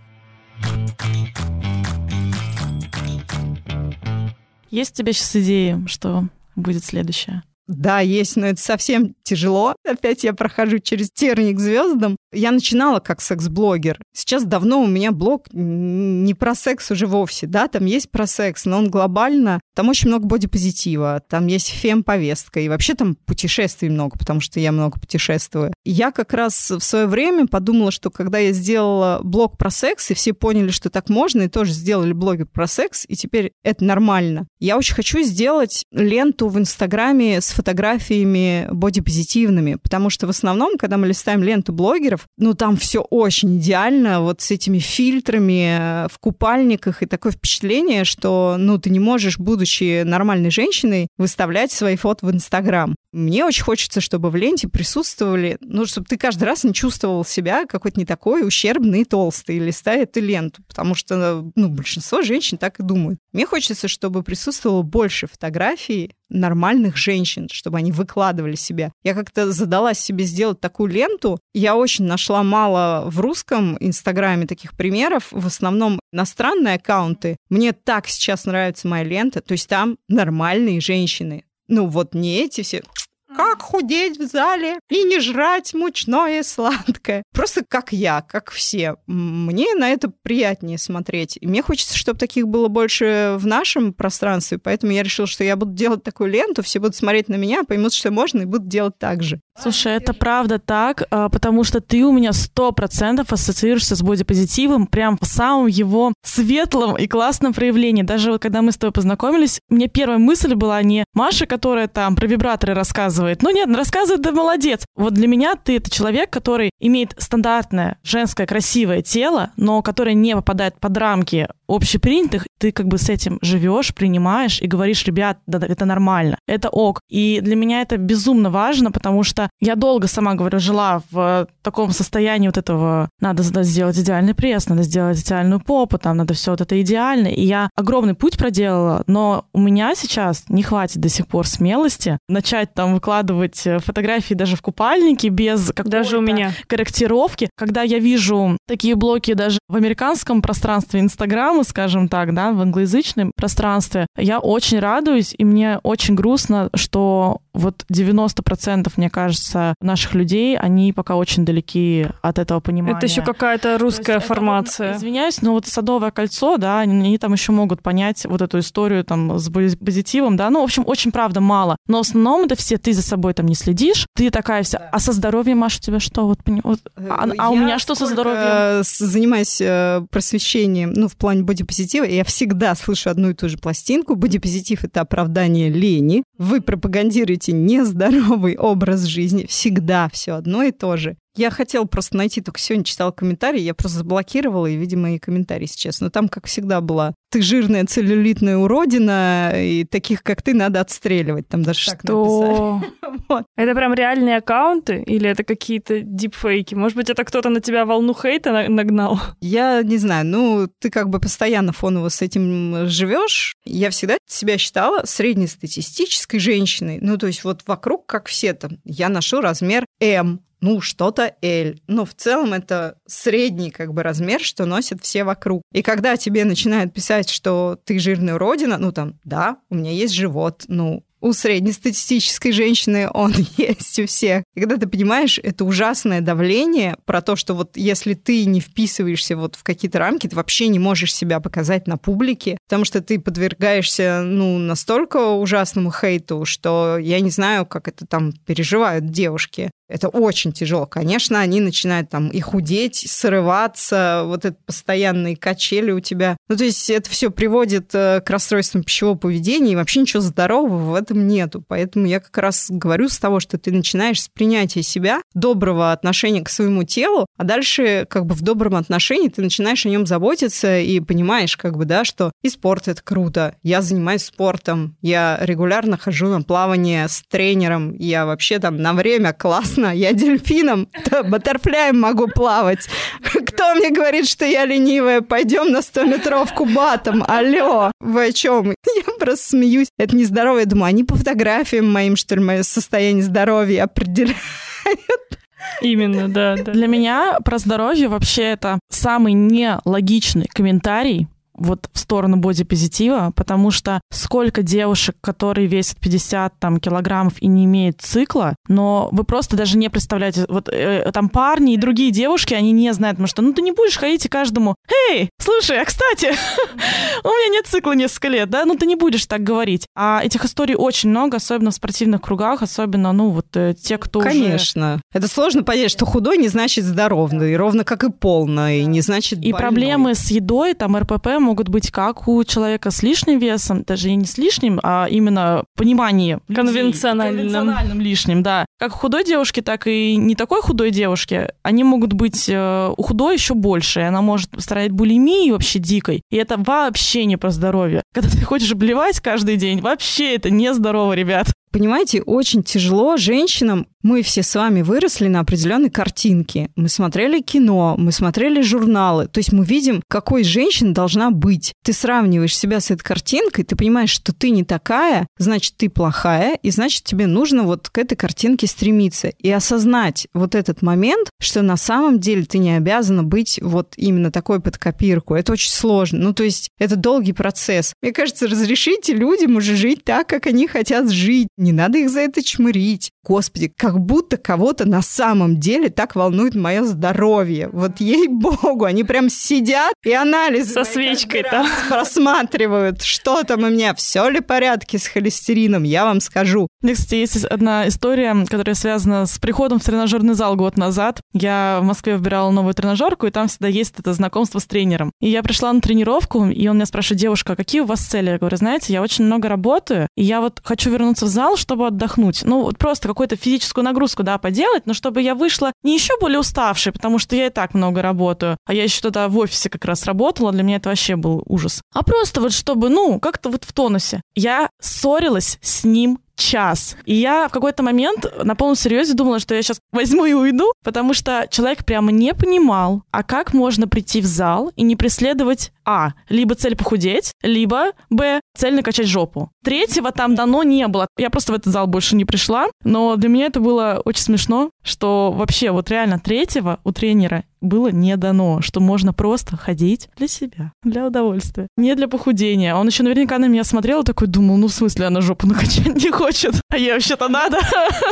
Есть у тебя сейчас идеи, что будет следующее? Да, есть, но это совсем тяжело. Опять я прохожу через терник звездам. Я начинала как секс-блогер. Сейчас давно у меня блог не про секс уже вовсе, да, там есть про секс, но он глобально, там очень много бодипозитива, там есть фем-повестка, и вообще там путешествий много, потому что я много путешествую. Я как раз в свое время подумала, что когда я сделала блог про секс, и все поняли, что так можно, и тоже сделали блоги про секс, и теперь это нормально. Я очень хочу сделать ленту в Инстаграме с фотографиями бодипозитивными, потому что в основном, когда мы листаем ленту блогеров, ну, там все очень идеально, вот с этими фильтрами э, в купальниках, и такое впечатление, что, ну, ты не можешь, будучи нормальной женщиной, выставлять свои фото в Инстаграм. Мне очень хочется, чтобы в ленте присутствовали, ну, чтобы ты каждый раз не чувствовал себя какой-то не такой ущербный и толстый, листая эту ленту, потому что, ну, большинство женщин так и думают. Мне хочется, чтобы присутствовало больше фотографий нормальных женщин, чтобы они выкладывали себя. Я как-то задалась себе сделать такую ленту. Я очень нашла мало в русском Инстаграме таких примеров. В основном иностранные аккаунты. Мне так сейчас нравится моя лента. То есть там нормальные женщины. Ну вот не эти все как худеть в зале и не жрать мучное сладкое. Просто как я, как все. Мне на это приятнее смотреть. И мне хочется, чтобы таких было больше в нашем пространстве, поэтому я решила, что я буду делать такую ленту, все будут смотреть на меня, поймут, что можно, и будут делать так же. Слушай, это правда так, а, потому что ты у меня сто процентов ассоциируешься с бодипозитивом прям в самом его светлом и классном проявлении. Даже когда мы с тобой познакомились, мне первая мысль была не Маша, которая там про вибраторы рассказывает. Ну нет, рассказывает, да молодец. Вот для меня ты это человек, который имеет стандартное женское красивое тело, но которое не попадает под рамки общепринятых, ты как бы с этим живешь, принимаешь и говоришь, ребят, да, это нормально, это ок. И для меня это безумно важно, потому что я долго, сама говорю, жила в таком состоянии вот этого, надо сделать идеальный пресс, надо сделать идеальную попу, там надо все вот это идеально. И я огромный путь проделала, но у меня сейчас не хватит до сих пор смелости начать там выкладывать э, фотографии даже в купальнике без какой-то даже у меня. корректировки. Когда я вижу такие блоки даже в американском пространстве Инстаграма, скажем так, да, в англоязычном пространстве, я очень радуюсь, и мне очень грустно, что вот 90%, мне кажется, наших людей, они пока очень далеки от этого понимания. Это еще какая-то русская есть формация. Это, извиняюсь, но вот Садовое кольцо, да, они, они там еще могут понять вот эту историю там с позитивом, да, ну, в общем, очень, правда, мало. Но в основном это все, ты за собой там не следишь, ты такая вся, да. а со здоровьем, Маша, у тебя что? Вот, вот а, а у меня что со здоровьем? занимаюсь э, просвещением, ну, в плане бодипозитива, я всегда слышу одну и ту же пластинку. Бодипозитив — это оправдание лени. Вы пропагандируете нездоровый образ жизни. Всегда все одно и то же. Я хотела просто найти, только сегодня читала комментарии, я просто заблокировала, и, видимо, и комментарии сейчас. Но там, как всегда, была «Ты жирная целлюлитная уродина, и таких, как ты, надо отстреливать». Там даже Что? так написали. вот. Это прям реальные аккаунты или это какие-то дипфейки? Может быть, это кто-то на тебя волну хейта нагнал? Я не знаю. Ну, ты как бы постоянно фоново с этим живешь. Я всегда себя считала среднестатистической женщиной. Ну, то есть вот вокруг, как все там, я ношу размер М, ну, что-то L. Но в целом это средний как бы размер, что носят все вокруг. И когда тебе начинают писать, что ты жирная уродина, ну там, да, у меня есть живот, ну, у среднестатистической женщины он есть у всех. И когда ты понимаешь, это ужасное давление про то, что вот если ты не вписываешься вот в какие-то рамки, ты вообще не можешь себя показать на публике, потому что ты подвергаешься, ну, настолько ужасному хейту, что я не знаю, как это там переживают девушки. Это очень тяжело. Конечно, они начинают там и худеть, срываться, вот это постоянные качели у тебя. Ну, то есть это все приводит э, к расстройствам пищевого поведения, и вообще ничего здорового в этом нету. Поэтому я как раз говорю с того, что ты начинаешь с принятия себя, доброго отношения к своему телу, а дальше как бы в добром отношении ты начинаешь о нем заботиться и понимаешь, как бы, да, что и спорт это круто. Я занимаюсь спортом, я регулярно хожу на плавание с тренером, я вообще там на время классно Конечно, я дельфином, баттерфляем могу плавать. Кто мне говорит, что я ленивая? Пойдем на 100-метровку батом. Алло, вы о чем? Я просто смеюсь. Это нездоровое. Я думаю, они по фотографиям моим, что ли, мое состояние здоровья определяют. Именно, да, да. Для меня про здоровье вообще это самый нелогичный комментарий вот в сторону бодипозитива, потому что сколько девушек, которые весят 50 там, килограммов и не имеют цикла, но вы просто даже не представляете, вот э, там парни и другие девушки, они не знают, потому что, ну, ты не будешь ходить и каждому, эй, слушай, а кстати, у меня нет цикла несколько лет, да, ну, ты не будешь так говорить. А этих историй очень много, особенно в спортивных кругах, особенно, ну, вот э, те, кто Конечно. уже... Это сложно понять, что худой не значит здоровый, ровно как и полный, не значит И больной. проблемы с едой, там, РПП могут быть как у человека с лишним весом, даже и не с лишним, а именно понимание людей. Конвенциональным. Конвенциональным лишним, да. Как у худой девушки, так и не такой худой девушки. Они могут быть э, у худой еще больше, и она может страдать булимией вообще дикой, и это вообще не про здоровье. Когда ты хочешь блевать каждый день, вообще это не здорово, ребят. Понимаете, очень тяжело женщинам. Мы все с вами выросли на определенной картинке. Мы смотрели кино, мы смотрели журналы. То есть мы видим, какой женщина должна быть. Ты сравниваешь себя с этой картинкой, ты понимаешь, что ты не такая, значит, ты плохая, и значит, тебе нужно вот к этой картинке стремиться. И осознать вот этот момент, что на самом деле ты не обязана быть вот именно такой под копирку. Это очень сложно. Ну, то есть это долгий процесс. Мне кажется, разрешите людям уже жить так, как они хотят жить. Не надо их за это чмырить. Господи, как будто кого-то на самом деле так волнует мое здоровье. Вот ей-богу, они прям сидят и анализ Со свечкой там. просматривают, что там у меня, все ли в порядке с холестерином, я вам скажу. Меня, кстати, есть одна история, которая связана с приходом в тренажерный зал год назад. Я в Москве выбирала новую тренажерку, и там всегда есть это знакомство с тренером. И я пришла на тренировку, и он меня спрашивает, девушка, а какие у вас цели? Я говорю, знаете, я очень много работаю, и я вот хочу вернуться в зал, чтобы отдохнуть. Ну, вот просто какую-то физическую нагрузку, да, поделать, но чтобы я вышла не еще более уставшей, потому что я и так много работаю, а я еще тогда в офисе как раз работала, для меня это вообще был ужас. А просто вот чтобы, ну, как-то вот в тонусе. Я ссорилась с ним час. И я в какой-то момент на полном серьезе думала, что я сейчас возьму и уйду, потому что человек прямо не понимал, а как можно прийти в зал и не преследовать а. Либо цель похудеть, либо Б. Цель накачать жопу. Третьего там дано не было. Я просто в этот зал больше не пришла, но для меня это было очень смешно, что вообще вот реально третьего у тренера было не дано, что можно просто ходить для себя, для удовольствия, не для похудения. Он еще наверняка на меня смотрел и такой думал, ну в смысле она жопу накачать не хочет, а ей вообще-то надо.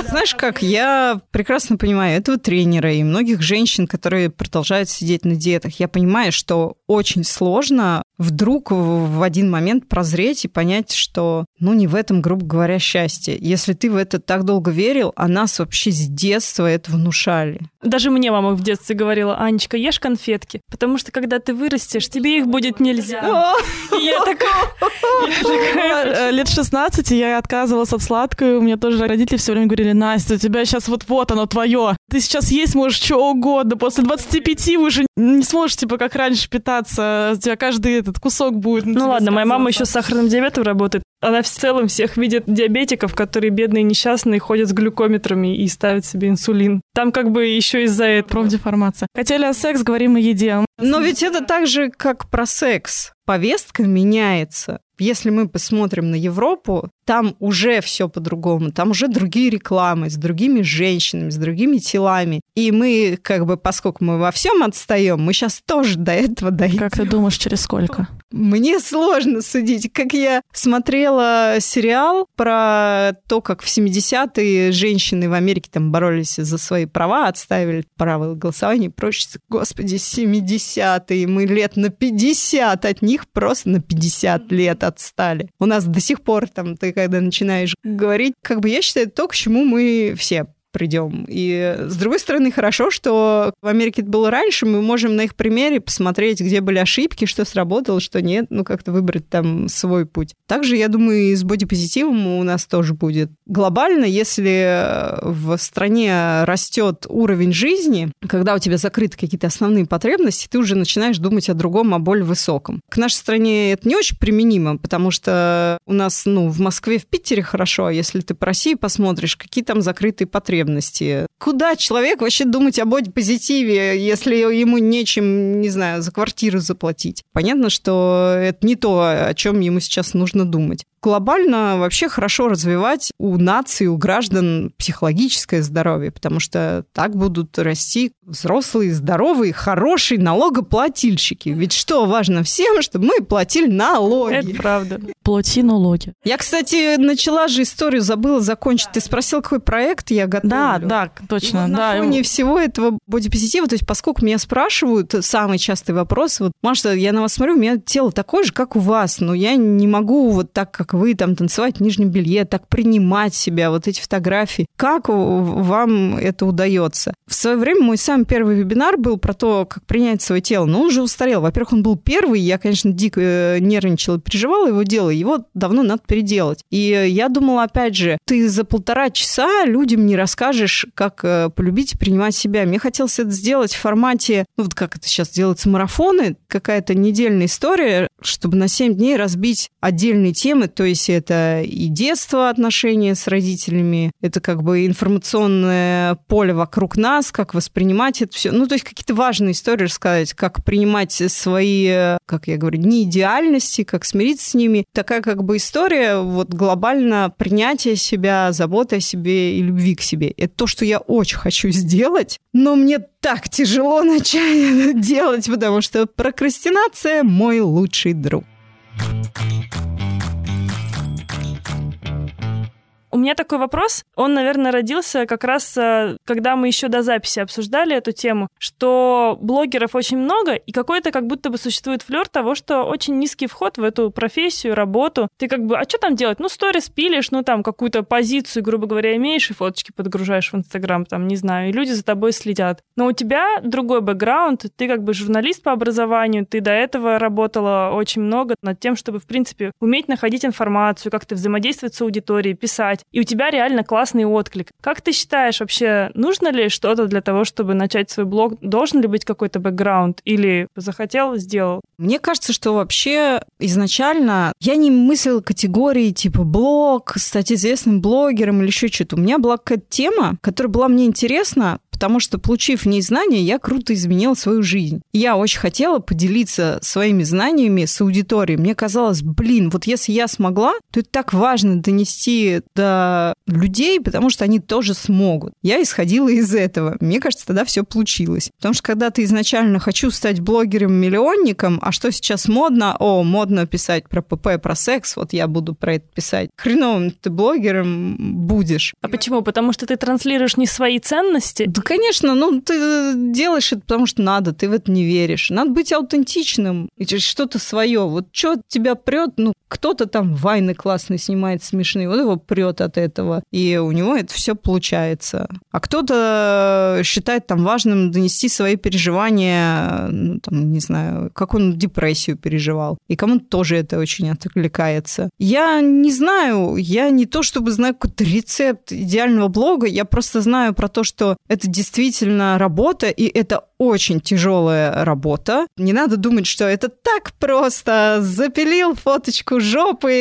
Знаешь как, я прекрасно понимаю этого тренера и многих женщин, которые продолжают сидеть на диетах. Я понимаю, что очень сложно вдруг в один момент прозреть и понять, что, ну, не в этом, грубо говоря, счастье. Если ты в это так долго верил, а нас вообще с детства это внушали. Даже мне мама в детстве говорила, Анечка, ешь конфетки, потому что когда ты вырастешь, тебе их будет нельзя. И я такая... Э, Лет 16 я отказывалась от сладкого, у меня тоже родители все время говорили, Настя, у тебя сейчас вот-вот оно твое. Ты сейчас есть можешь что угодно, после 25 вы уже не сможешь, типа, как раньше питаться, у тебя каждый этот кусок будет. на Ну тебе ладно, моя мама еще с сахарным диабетом работает. Она в целом всех видит диабетиков, которые бедные несчастные ходят с глюкометрами и ставят себе инсулин. Там как бы еще из-за этого. Профдеформация. Хотели о секс, говорим о еде. Но ведь это так же, как про секс. Повестка меняется. Если мы посмотрим на Европу, там уже все по-другому. Там уже другие рекламы с другими женщинами, с другими телами. И мы, как бы, поскольку мы во всем отстаем, мы сейчас тоже до этого дойдем. Как ты думаешь, через сколько? Мне сложно судить. Как я смотрела сериал про то, как в 70-е женщины в Америке там боролись за свои права, отставили право голосования и прочее. Господи, 70-е, мы лет на 50 от них просто на 50 лет отстали. У нас до сих пор там, ты когда начинаешь говорить, как бы я считаю, то, к чему мы все придем. И с другой стороны, хорошо, что в Америке это было раньше, мы можем на их примере посмотреть, где были ошибки, что сработало, что нет, ну как-то выбрать там свой путь. Также, я думаю, и с бодипозитивом у нас тоже будет. Глобально, если в стране растет уровень жизни, когда у тебя закрыты какие-то основные потребности, ты уже начинаешь думать о другом, о более высоком. К нашей стране это не очень применимо, потому что у нас, ну, в Москве, в Питере хорошо, а если ты по России посмотришь, какие там закрытые потребности. Куда человек вообще думать о бодипозитиве, если ему нечем, не знаю, за квартиру заплатить? Понятно, что это не то, о чем ему сейчас нужно думать. Глобально вообще хорошо развивать у нации, у граждан психологическое здоровье, потому что так будут расти взрослые, здоровые, хорошие налогоплательщики. Ведь что важно всем, чтобы мы платили налоги. Это правда. Плати налоги. Я, кстати, начала же историю, забыла закончить. Ты спросил, какой проект я готовлю. Да, да, точно. И вот да, на фоне всего этого бодипозитива, то есть поскольку меня спрашивают, самый частый вопрос, вот, Маша, я на вас смотрю, у меня тело такое же, как у вас, но я не могу вот так, как вы, там, танцевать в нижнем белье, так принимать себя, вот эти фотографии. Как вам это удается? В свое время мой самый первый вебинар был про то, как принять свое тело, но он уже устарел. Во-первых, он был первый, я, конечно, дико э, нервничала, переживала его дело, его давно надо переделать. И я думала, опять же, ты за полтора часа людям не расскажешь, как э, полюбить и принимать себя. Мне хотелось это сделать в формате, ну вот как это сейчас делается, марафоны, какая-то недельная история, чтобы на 7 дней разбить отдельные темы, то есть это и детство, отношения с родителями, это как бы информационное поле вокруг нас, как воспринимать это все. Ну, то есть какие-то важные истории рассказать, как принимать свои, как я говорю, не идеальности, как смириться с ними. Такая как бы история вот глобально принятия себя, заботы о себе и любви к себе. Это то, что я очень хочу сделать, но мне так тяжело начать делать, потому что прокрастинация мой лучший друг. У меня такой вопрос. Он, наверное, родился как раз, э, когда мы еще до записи обсуждали эту тему, что блогеров очень много, и какой-то как будто бы существует флер того, что очень низкий вход в эту профессию, работу. Ты как бы, а что там делать? Ну, сторис пилишь, ну, там, какую-то позицию, грубо говоря, имеешь, и фоточки подгружаешь в Инстаграм, там, не знаю, и люди за тобой следят. Но у тебя другой бэкграунд, ты как бы журналист по образованию, ты до этого работала очень много над тем, чтобы, в принципе, уметь находить информацию, как-то взаимодействовать с аудиторией, писать, писать, и у тебя реально классный отклик. Как ты считаешь, вообще нужно ли что-то для того, чтобы начать свой блог? Должен ли быть какой-то бэкграунд? Или захотел, сделал? Мне кажется, что вообще изначально я не мыслила категории типа блог, стать известным блогером или еще что-то. У меня была какая-то тема, которая была мне интересна, потому что, получив в ней знания, я круто изменила свою жизнь. Я очень хотела поделиться своими знаниями с аудиторией. Мне казалось, блин, вот если я смогла, то это так важно донести до людей, потому что они тоже смогут. Я исходила из этого. Мне кажется, тогда все получилось. Потому что когда ты изначально хочу стать блогером-миллионником, а что сейчас модно? О, модно писать про ПП, про секс, вот я буду про это писать. Хреновым ты блогером будешь. А почему? Потому что ты транслируешь не свои ценности? Да, конечно, ну ты делаешь это, потому что надо, ты в это не веришь. Надо быть аутентичным, что-то свое. Вот что тебя прет, ну кто-то там вайны классные снимает смешные, вот его прет от этого, и у него это все получается. А кто-то считает там важным донести свои переживания, ну, там, не знаю, как он депрессию переживал, и кому-то тоже это очень отвлекается. Я не знаю, я не то чтобы знаю какой-то рецепт идеального блога, я просто знаю про то, что это действительно работа, и это очень тяжелая работа. Не надо думать, что это так просто. Запилил фоточку жопы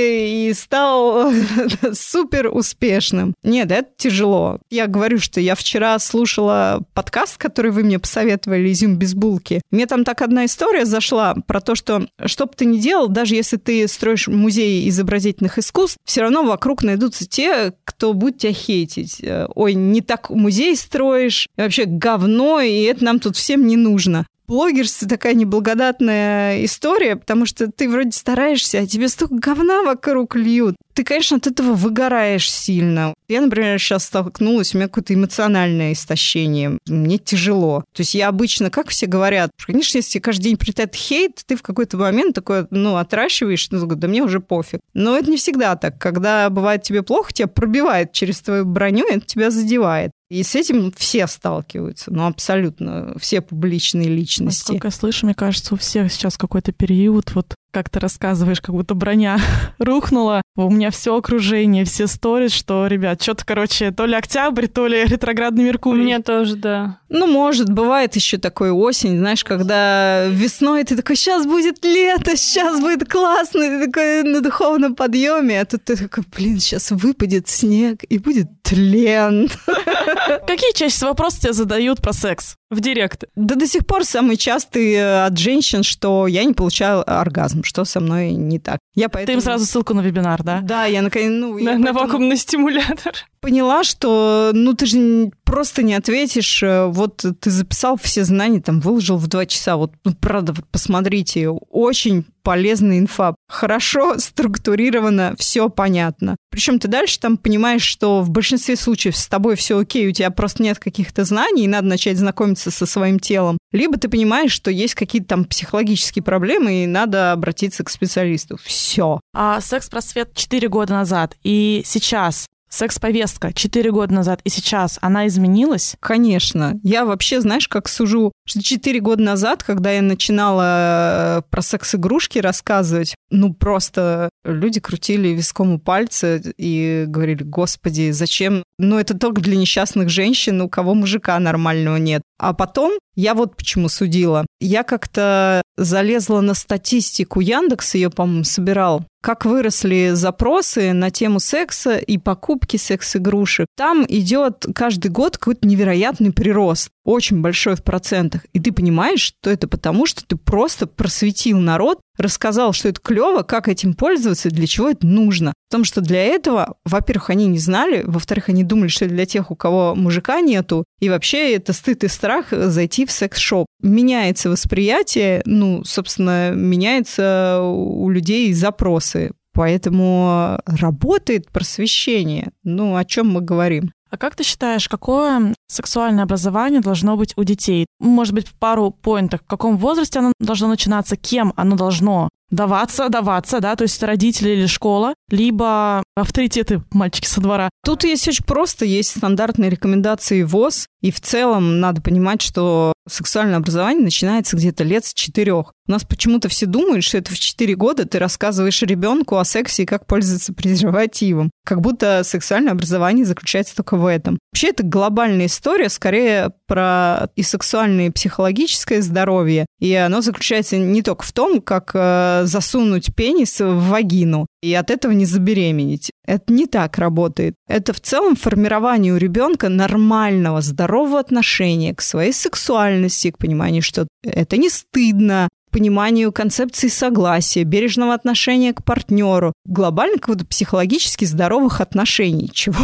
и стал супер успешным. Нет, это тяжело. Я говорю, что я вчера слушала подкаст, который вы мне посоветовали, «Изюм без булки». Мне там так одна история зашла про то, что что бы ты ни делал, даже если ты строишь музей изобразительных искусств, все равно вокруг найдутся те, кто будет тебя хейтить. Ой, не так музей строишь, вообще говно, и это нам тут всем не нужно блогерство такая неблагодатная история, потому что ты вроде стараешься, а тебе столько говна вокруг льют. Ты, конечно, от этого выгораешь сильно. Я, например, сейчас столкнулась, у меня какое-то эмоциональное истощение. Мне тяжело. То есть я обычно, как все говорят, конечно, если каждый день прилетает хейт, ты в какой-то момент такой, ну, отращиваешь, ну, да мне уже пофиг. Но это не всегда так. Когда бывает тебе плохо, тебя пробивает через твою броню, это тебя задевает. И с этим все сталкиваются, ну, абсолютно, все публичные личности. Насколько я слышу, мне кажется, у всех сейчас какой-то период, вот как ты рассказываешь, как будто броня рухнула. У меня все окружение, все сторис, что, ребят, что-то, короче, то ли октябрь, то ли ретроградный Меркурий. У меня тоже, да. Ну, может, бывает еще такой осень, знаешь, когда весной ты такой, сейчас будет лето, сейчас будет классно, ты такой на духовном подъеме, а тут ты такой, блин, сейчас выпадет снег и будет тлен. Какие чаще всего вопросы тебе задают про секс? В директ. Да до сих пор самый частый э, от женщин, что я не получаю оргазм, что со мной не так. Я поэтому... Ты им сразу ссылку на вебинар, да? Да, я наконец... Ну, на, я на поэтому вакуумный стимулятор. Поняла, что ну ты же просто не ответишь. э, Вот ты записал все знания, там выложил в два часа. Вот, ну, правда, вот посмотрите, очень полезная инфа. Хорошо структурировано, все понятно. Причем ты дальше там понимаешь, что в большинстве случаев с тобой все окей, у тебя просто нет каких-то знаний, и надо начать знакомиться со своим телом. Либо ты понимаешь, что есть какие-то там психологические проблемы, и надо обратиться к специалисту. Все. А секс-просвет 4 года назад и сейчас, секс-повестка 4 года назад и сейчас, она изменилась? Конечно. Я вообще, знаешь, как сужу, что 4 года назад, когда я начинала э, про секс-игрушки рассказывать, ну просто люди крутили виском у пальца и говорили, господи, зачем? Ну это только для несчастных женщин, у кого мужика нормального нет. А потом я вот почему судила. Я как-то залезла на статистику Яндекс, ее, по-моему, собирал. Как выросли запросы на тему секса и покупки секс-игрушек. Там идет каждый год какой-то невероятный прирост. Очень большой в процентах. И ты понимаешь, что это потому, что ты просто просветил народ, рассказал, что это клево, как этим пользоваться, для чего это нужно. Потому что для этого, во-первых, они не знали, во-вторых, они думали, что это для тех, у кого мужика нету, и вообще это стыд и страх зайти в секс-шоп. Меняется восприятие, ну, собственно, меняется у людей запросы. Поэтому работает просвещение. Ну, о чем мы говорим? А как ты считаешь, какое сексуальное образование должно быть у детей? Может быть, в пару поинтов. В каком возрасте оно должно начинаться? Кем оно должно даваться, даваться, да, то есть родители или школа, либо авторитеты мальчики со двора. Тут есть очень просто, есть стандартные рекомендации ВОЗ, и в целом надо понимать, что сексуальное образование начинается где-то лет с четырех. У нас почему-то все думают, что это в 4 года ты рассказываешь ребенку о сексе и как пользоваться презервативом. Как будто сексуальное образование заключается только в этом. Вообще это глобальная история, скорее про и сексуальное, и психологическое здоровье. И оно заключается не только в том, как э, засунуть пенис в вагину и от этого не забеременеть. Это не так работает. Это в целом формирование у ребенка нормального, здорового отношения к своей сексуальности, к пониманию, что это не стыдно, пониманию концепции согласия, бережного отношения к партнеру, глобально какого-то психологически здоровых отношений, чего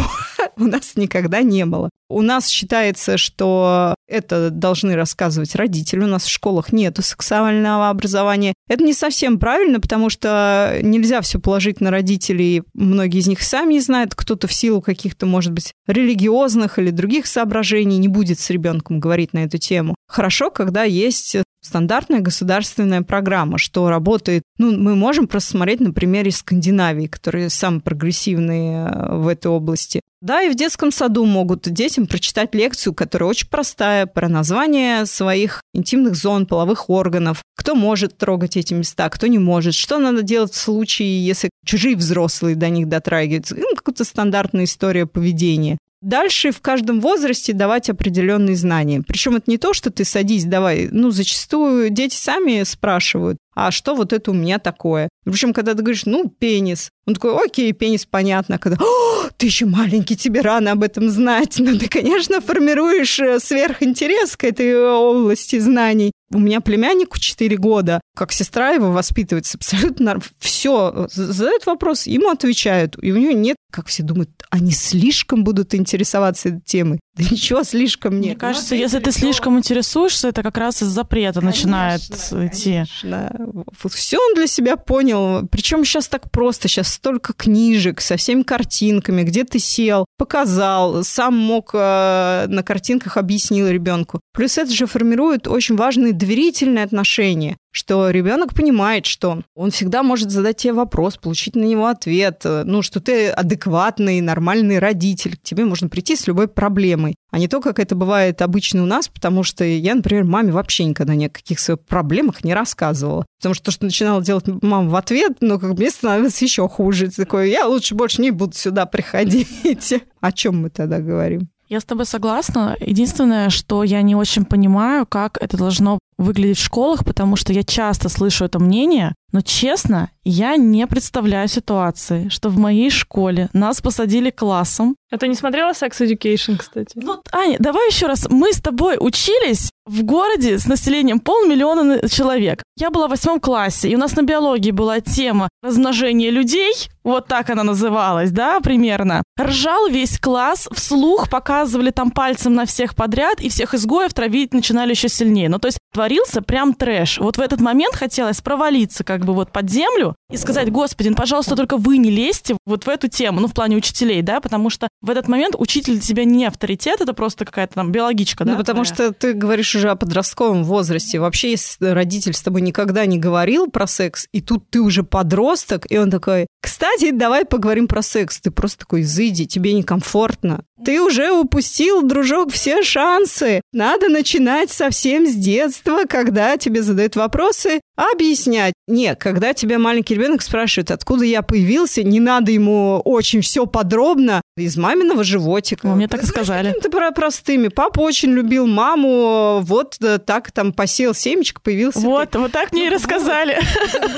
у нас никогда не было. У нас считается, что это должны рассказывать родители. У нас в школах нет сексуального образования. Это не совсем правильно, потому что нельзя все положить на родителей. Многие из них сами не знают. Кто-то в силу каких-то, может быть, религиозных или других соображений не будет с ребенком говорить на эту тему. Хорошо, когда есть стандартная государственная программа, что работает. Ну, мы можем просто смотреть на примере Скандинавии, которые самые прогрессивные э, в этой области. Да, и в детском саду могут детям прочитать лекцию, которая очень простая, про название своих интимных зон, половых органов, кто может трогать эти места, кто не может, что надо делать в случае, если чужие взрослые до них дотрагиваются. Ну, какая-то стандартная история поведения. Дальше в каждом возрасте давать определенные знания. Причем это не то, что ты садись, давай. Ну, зачастую дети сами спрашивают, а что вот это у меня такое? Причем, когда ты говоришь, ну, пенис, он такой, окей, пенис, понятно. Когда, О, ты еще маленький, тебе рано об этом знать. Ну, ты, конечно, формируешь э, сверхинтерес к этой области знаний. У меня племяннику 4 года, как сестра его воспитывается абсолютно все. Задают вопрос, ему отвечают. И у него нет, как все думают, они слишком будут интересоваться этой темой. Да ничего слишком нет. Мне кажется, если ты слишком интересуешься, это как раз из запрета начинает идти. Конечно. Все он для себя понял. Причем сейчас так просто. Сейчас столько книжек со всеми картинками, где ты сел, показал, сам мог э, на картинках объяснил ребенку. Плюс это же формирует очень важные доверительные отношения что ребенок понимает, что он всегда может задать тебе вопрос, получить на него ответ, ну, что ты адекватный, нормальный родитель, к тебе можно прийти с любой проблемой, а не то, как это бывает обычно у нас, потому что я, например, маме вообще никогда ни о каких своих проблемах не рассказывала. Потому что то, что начинала делать мама в ответ, ну, как мне становилось еще хуже. Ты такой, я лучше больше не буду сюда приходить. О чем мы тогда говорим? Я с тобой согласна. Единственное, что я не очень понимаю, как это должно выглядеть в школах, потому что я часто слышу это мнение, но честно, я не представляю ситуации, что в моей школе нас посадили классом. А ты не смотрела Sex Education, кстати? Ну, Аня, давай еще раз. Мы с тобой учились в городе с населением полмиллиона человек. Я была в восьмом классе, и у нас на биологии была тема размножения людей, вот так она называлась, да, примерно. Ржал весь класс, вслух показывали там пальцем на всех подряд, и всех изгоев травить начинали еще сильнее. Ну, то есть творился прям трэш. Вот в этот момент хотелось провалиться как бы вот под землю и сказать, господи, ну, пожалуйста, только вы не лезьте вот в эту тему, ну, в плане учителей, да, потому что в этот момент учитель для тебя не авторитет, это просто какая-то там биологичка, да? Ну, потому твоя. что ты говоришь уже о подростковом возрасте. Вообще, если родитель с тобой никогда не говорил про секс, и тут ты уже подросток, и он такой, кстати, давай поговорим про секс. Ты просто такой, зыди, тебе некомфортно. Ты уже упустил, дружок, все шансы. Надо начинать совсем с детства, когда тебе задают вопросы, объяснять. Нет, когда тебя маленький ребенок спрашивает, откуда я появился, не надо ему очень все подробно. Из маминого животика. Ну, мне так сказали. какими-то про- простыми. Папа очень любил маму, вот э, так там посеял семечко, появился ты. Вот, вот так мне и рассказали.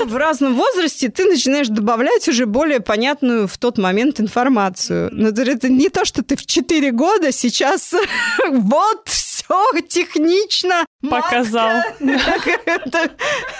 в разном возрасте ты начинаешь добавлять уже более понятную в тот момент информацию. Но это- это не то, что ты в 4 года сейчас вот все технично Показал. Это-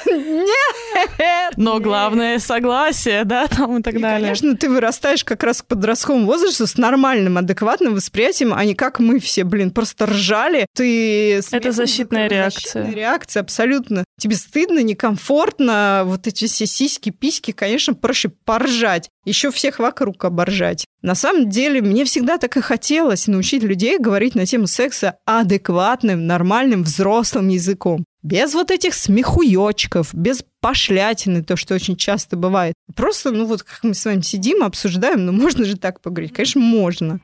Нет! Но главное согласие, да, там и так далее. конечно, ты вырастаешь как раз к подростковому возрасту с нормальным, адекватным восприятием, а не как мы все, блин, просто ржали. Ты смехом защитная реакция. Реакция, абсолютно. Тебе стыдно, некомфортно, вот эти все сиськи, письки, конечно, проще поржать. Еще всех вокруг оборжать. На самом деле, мне всегда так и хотелось научить людей говорить на тему секса адекватным, нормальным, взрослым языком. Без вот этих смехуёчков, без пошлятины, то, что очень часто бывает. Просто, ну вот как мы с вами сидим, обсуждаем, ну можно же так поговорить? Конечно, можно.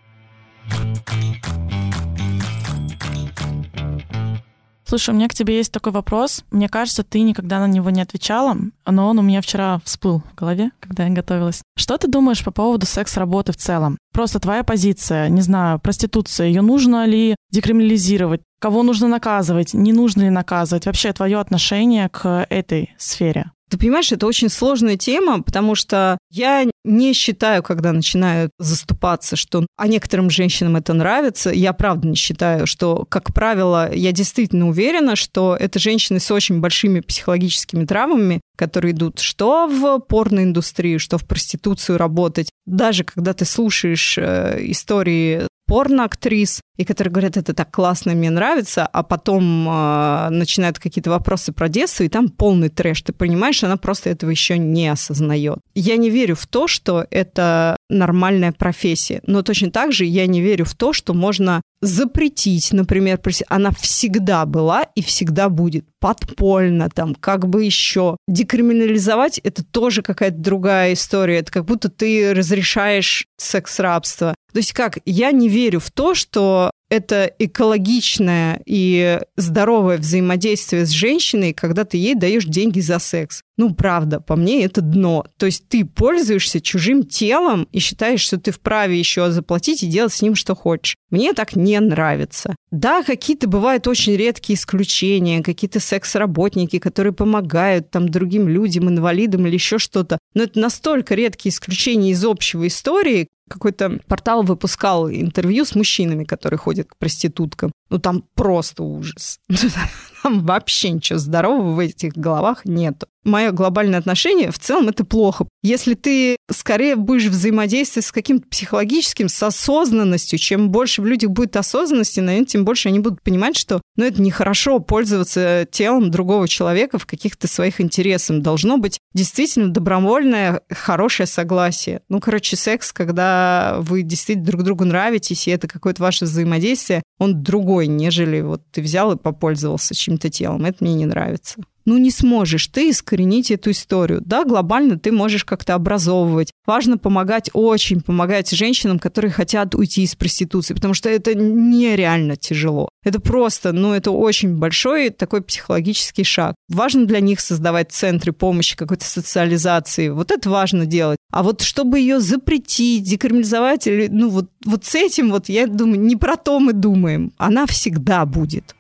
Слушай, у меня к тебе есть такой вопрос. Мне кажется, ты никогда на него не отвечала, но он у меня вчера всплыл в голове, когда я готовилась. Что ты думаешь по поводу секс-работы в целом? Просто твоя позиция, не знаю, проституция, ее нужно ли декриминализировать? Кого нужно наказывать? Не нужно ли наказывать? Вообще твое отношение к этой сфере? Ты понимаешь, это очень сложная тема, потому что я не считаю, когда начинают заступаться, что а некоторым женщинам это нравится. Я правда не считаю, что, как правило, я действительно уверена, что это женщины с очень большими психологическими травмами, которые идут что в порноиндустрию, что в проституцию работать. Даже когда ты слушаешь э, истории порноактрис, и которые говорят, это так классно, мне нравится, а потом э, начинают какие-то вопросы про детство, и там полный трэш. Ты понимаешь, она просто этого еще не осознает. Я не верю в то, что это нормальная профессия, но точно так же я не верю в то, что можно запретить, например, она всегда была и всегда будет подпольно, там, как бы еще. Декриминализовать – это тоже какая-то другая история. Это как будто ты разрешаешь секс-рабство. То есть как? Я не верю в то, что это экологичное и здоровое взаимодействие с женщиной, когда ты ей даешь деньги за секс. Ну, правда, по мне это дно. То есть ты пользуешься чужим телом и считаешь, что ты вправе еще заплатить и делать с ним что хочешь. Мне так не нравится. Да, какие-то бывают очень редкие исключения, какие-то секс-работники, которые помогают там другим людям, инвалидам или еще что-то. Но это настолько редкие исключения из общего истории. Какой-то портал выпускал интервью с мужчинами, которые ходят к проституткам. Ну, там просто ужас. Там вообще ничего здорового в этих головах нет. Мое глобальное отношение в целом это плохо. Если ты скорее будешь взаимодействовать с каким-то психологическим, с осознанностью, чем больше в людях будет осознанности, наверное, тем больше они будут понимать, что ну, это нехорошо пользоваться телом другого человека в каких-то своих интересах. Должно быть действительно добровольное, хорошее согласие. Ну, короче, секс, когда вы действительно друг другу нравитесь, и это какое-то ваше взаимодействие, он другой, нежели вот ты взял и попользовался чьим-то телом. Это мне не нравится. Ну, не сможешь ты искоренить эту историю. Да, глобально ты можешь как-то образовывать. Важно помогать, очень помогать женщинам, которые хотят уйти из проституции, потому что это нереально тяжело. Это просто, ну, это очень большой такой психологический шаг. Важно для них создавать центры помощи, какой-то социализации. Вот это важно делать. А вот чтобы ее запретить, декриминализовать, или, ну, вот, вот с этим вот, я думаю, не про то мы думаем. Она всегда будет.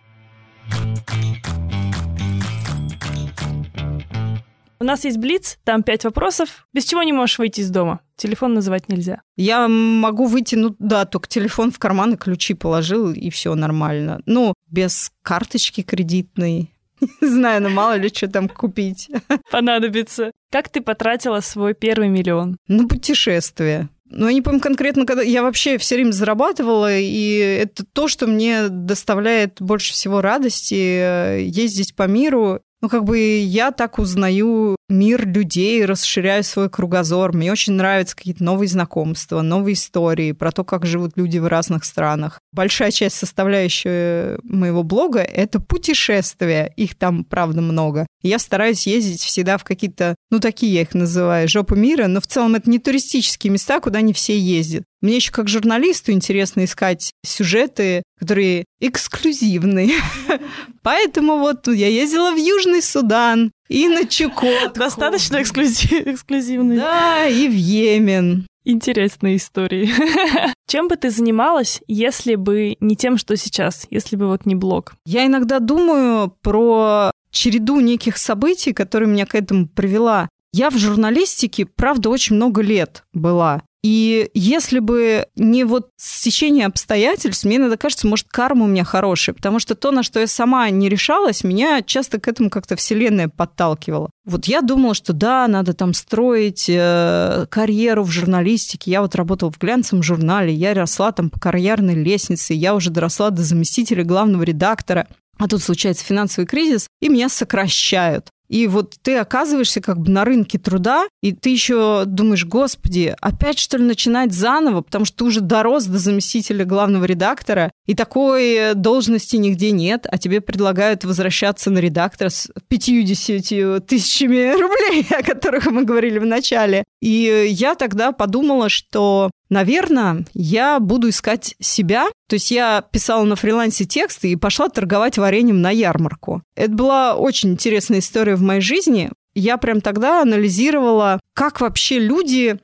У нас есть Блиц, там пять вопросов. Без чего не можешь выйти из дома? Телефон называть нельзя. Я могу выйти, ну да, только телефон в карман и ключи положил, и все нормально. Ну, без карточки кредитной. Не знаю, ну мало ли что там купить. Понадобится. Как ты потратила свой первый миллион? Ну, путешествие. Ну, я не помню конкретно, когда я вообще все время зарабатывала, и это то, что мне доставляет больше всего радости, э, ездить по миру ну, как бы я так узнаю мир людей, расширяю свой кругозор. Мне очень нравятся какие-то новые знакомства, новые истории про то, как живут люди в разных странах. Большая часть составляющая моего блога — это путешествия. Их там, правда, много. я стараюсь ездить всегда в какие-то, ну, такие я их называю, жопы мира, но в целом это не туристические места, куда не все ездят. Мне еще как журналисту интересно искать сюжеты, которые эксклюзивные. Поэтому вот я ездила в Южный Судан и на Чукотку. Достаточно эксклюзив, эксклюзивный. Да, и в Йемен. Интересные истории. Чем бы ты занималась, если бы не тем, что сейчас, если бы вот не блог? Я иногда думаю про череду неких событий, которые меня к этому привела. Я в журналистике, правда, очень много лет была. И если бы не вот стечение обстоятельств, мне иногда кажется, может, карма у меня хорошая, потому что то, на что я сама не решалась, меня часто к этому как-то вселенная подталкивала. Вот я думала, что да, надо там строить э, карьеру в журналистике. Я вот работала в глянцевом журнале, я росла там по карьерной лестнице, я уже доросла до заместителя главного редактора. А тут случается финансовый кризис, и меня сокращают. И вот ты оказываешься как бы на рынке труда, и ты еще думаешь, господи, опять что ли начинать заново, потому что ты уже дорос до заместителя главного редактора, и такой должности нигде нет, а тебе предлагают возвращаться на редактора с 50 тысячами рублей, о которых мы говорили в начале. И я тогда подумала, что Наверное, я буду искать себя. То есть я писала на фрилансе тексты и пошла торговать вареньем на ярмарку. Это была очень интересная история в моей жизни. Я прям тогда анализировала, как вообще люди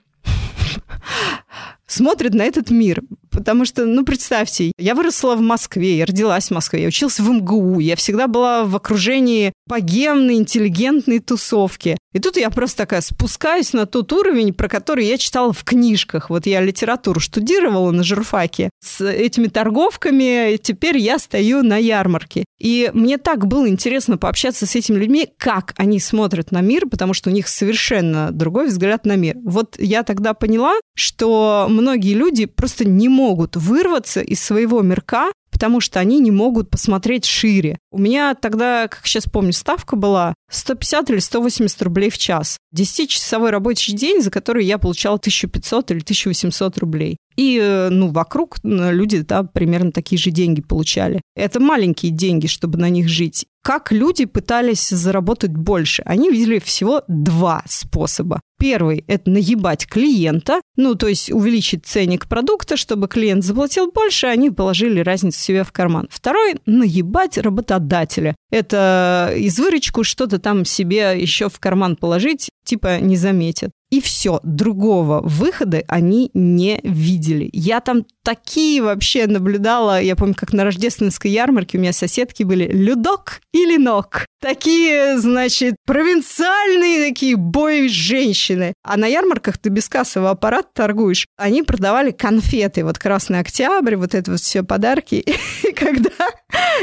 смотрят на этот мир. Потому что, ну, представьте, я выросла в Москве, я родилась в Москве, я училась в МГУ, я всегда была в окружении богемной, интеллигентной тусовки. И тут я просто такая спускаюсь на тот уровень, про который я читала в книжках. Вот я литературу штудировала на журфаке с этими торговками, и теперь я стою на ярмарке. И мне так было интересно пообщаться с этими людьми, как они смотрят на мир, потому что у них совершенно другой взгляд на мир. Вот я тогда поняла, что многие люди просто не могут вырваться из своего мирка, потому что они не могут посмотреть шире. У меня тогда, как сейчас помню, ставка была 150 или 180 рублей в час. 10-часовой рабочий день, за который я получала 1500 или 1800 рублей. И, э, ну, вокруг люди, да, примерно такие же деньги получали. Это маленькие деньги, чтобы на них жить. Как люди пытались заработать больше? Они видели всего два способа. Первый – это наебать клиента, ну, то есть увеличить ценник продукта, чтобы клиент заплатил больше, они положили разницу себе в карман. Второй – наебать работодателя. Это из выручку что-то там себе еще в карман положить, типа не заметят. И все, другого выхода они не видели. Я там такие вообще наблюдала, я помню, как на рождественской ярмарке у меня соседки были Людок или Нок. Такие, значит, провинциальные такие бой женщины. А на ярмарках ты без кассового аппарата торгуешь. Они продавали конфеты, вот Красный Октябрь, вот это вот все подарки. И когда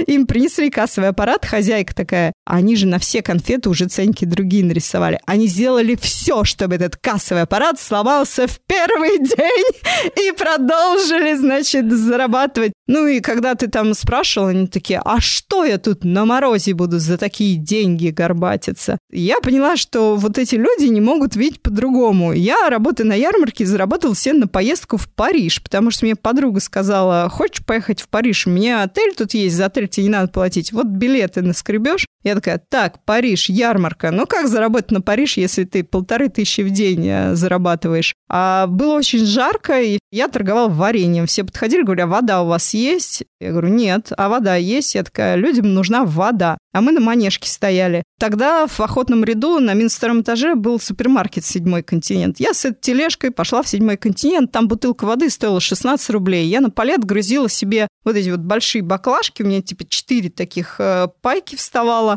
им принесли кассовый аппарат, хозяйка такая, они же на все конфеты уже ценники другие нарисовали. Они сделали все, чтобы этот кассовый аппарат сломался в первый день и продолжили, значит, зарабатывать. Ну и когда ты там спрашивал, они такие, а что я тут на морозе буду за такие деньги горбатиться? Я поняла, что вот эти люди не могут видеть по-другому. Я, работая на ярмарке, заработала все на поездку в Париж, потому что мне подруга сказала, хочешь поехать в Париж? У меня отель тут есть, за отель тебе не надо платить. Вот билеты наскребешь. Я такая, так, Париж, ярмарка. Ну как заработать на Париж, если ты полторы тысячи в день э, зарабатываешь? А было очень жарко, и я торговала вареньем. Все подходили, говорят, вода у вас есть? Я говорю, нет. А вода есть? Я такая, людям нужна вода. А мы на манежке стояли. Тогда в охотном ряду на минус этаже был супермаркет «Седьмой континент». Я с этой тележкой пошла в «Седьмой континент». Там бутылка воды стоила 16 рублей. Я на палет грузила себе вот эти вот большие баклажки. У меня типа 4 таких э, пайки вставало.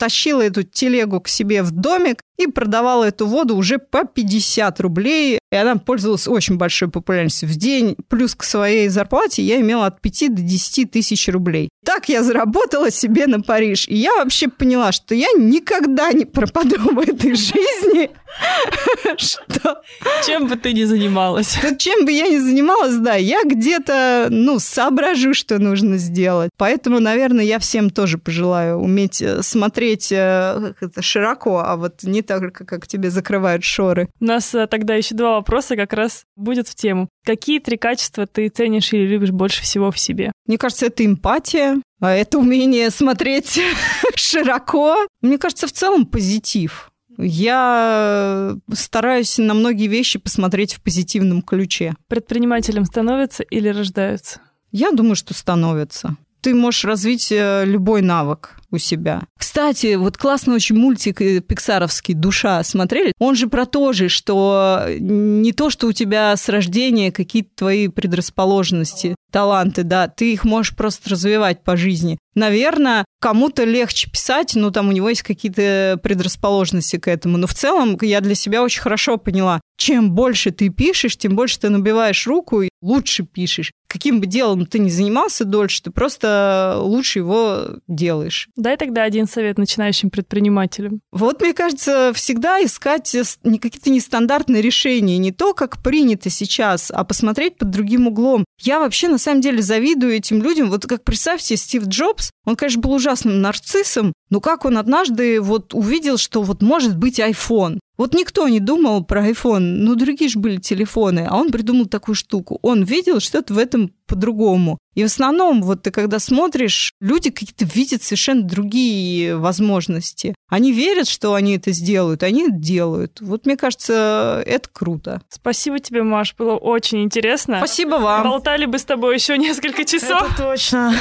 тащила эту телегу к себе в домик и продавала эту воду уже по 50 рублей. И она пользовалась очень большой популярностью. В день плюс к своей зарплате я имела от 5 до 10 тысяч рублей. Так я заработала себе на Париж. И я вообще поняла, что я никогда не пропаду в этой жизни. Что? Чем бы ты ни занималась. Чем бы я ни занималась, да, я где-то, ну, соображу, что нужно сделать. Поэтому, наверное, я всем тоже пожелаю уметь э, смотреть э, широко, а вот не так, как тебе закрывают шоры. У нас э, тогда еще два вопроса как раз будет в тему. Какие три качества ты ценишь или любишь больше всего в себе? Мне кажется, это эмпатия, а это умение смотреть широко. Мне кажется, в целом позитив. Я стараюсь на многие вещи посмотреть в позитивном ключе. Предпринимателем становятся или рождаются? Я думаю, что становятся. Ты можешь развить э, любой навык у себя. Кстати, вот классный очень мультик э, пиксаровский «Душа» смотрели? Он же про то же, что не то, что у тебя с рождения какие-то твои предрасположенности, таланты, да, ты их можешь просто развивать по жизни. Наверное, кому-то легче писать, но там у него есть какие-то предрасположенности к этому. Но в целом я для себя очень хорошо поняла, чем больше ты пишешь, тем больше ты набиваешь руку и лучше пишешь. Каким бы делом ты ни занимался дольше, ты просто лучше его делаешь. Дай тогда один совет начинающим предпринимателям. Вот, мне кажется, всегда искать не какие-то нестандартные решения, не то, как принято сейчас, а посмотреть под другим углом. Я вообще, на самом деле, завидую этим людям. Вот как представьте, Стив Джобс, он, конечно, был ужасным нарциссом, но как он однажды вот увидел, что вот может быть iPhone. Вот никто не думал про iPhone, ну другие же были телефоны, а он придумал такую штуку. Он видел что-то в этом по-другому. И в основном, вот ты когда смотришь, люди какие-то видят совершенно другие возможности. Они верят, что они это сделают, они это делают. Вот мне кажется, это круто. Спасибо тебе, Маш, было очень интересно. Спасибо вам. Болтали бы с тобой еще несколько часов. Это точно.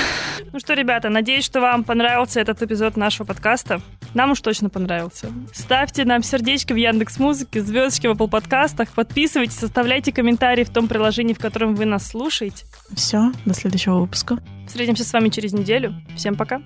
Ну что, ребята, надеюсь, что вам понравился этот эпизод нашего подкаста. Нам уж точно понравился. Ставьте нам сердечки в Яндекс Музыке, звездочки в Apple подкастах, подписывайтесь, оставляйте комментарии в том приложении, в котором вы нас слушаете. Все, до следующего выпуска. Встретимся с вами через неделю. Всем пока.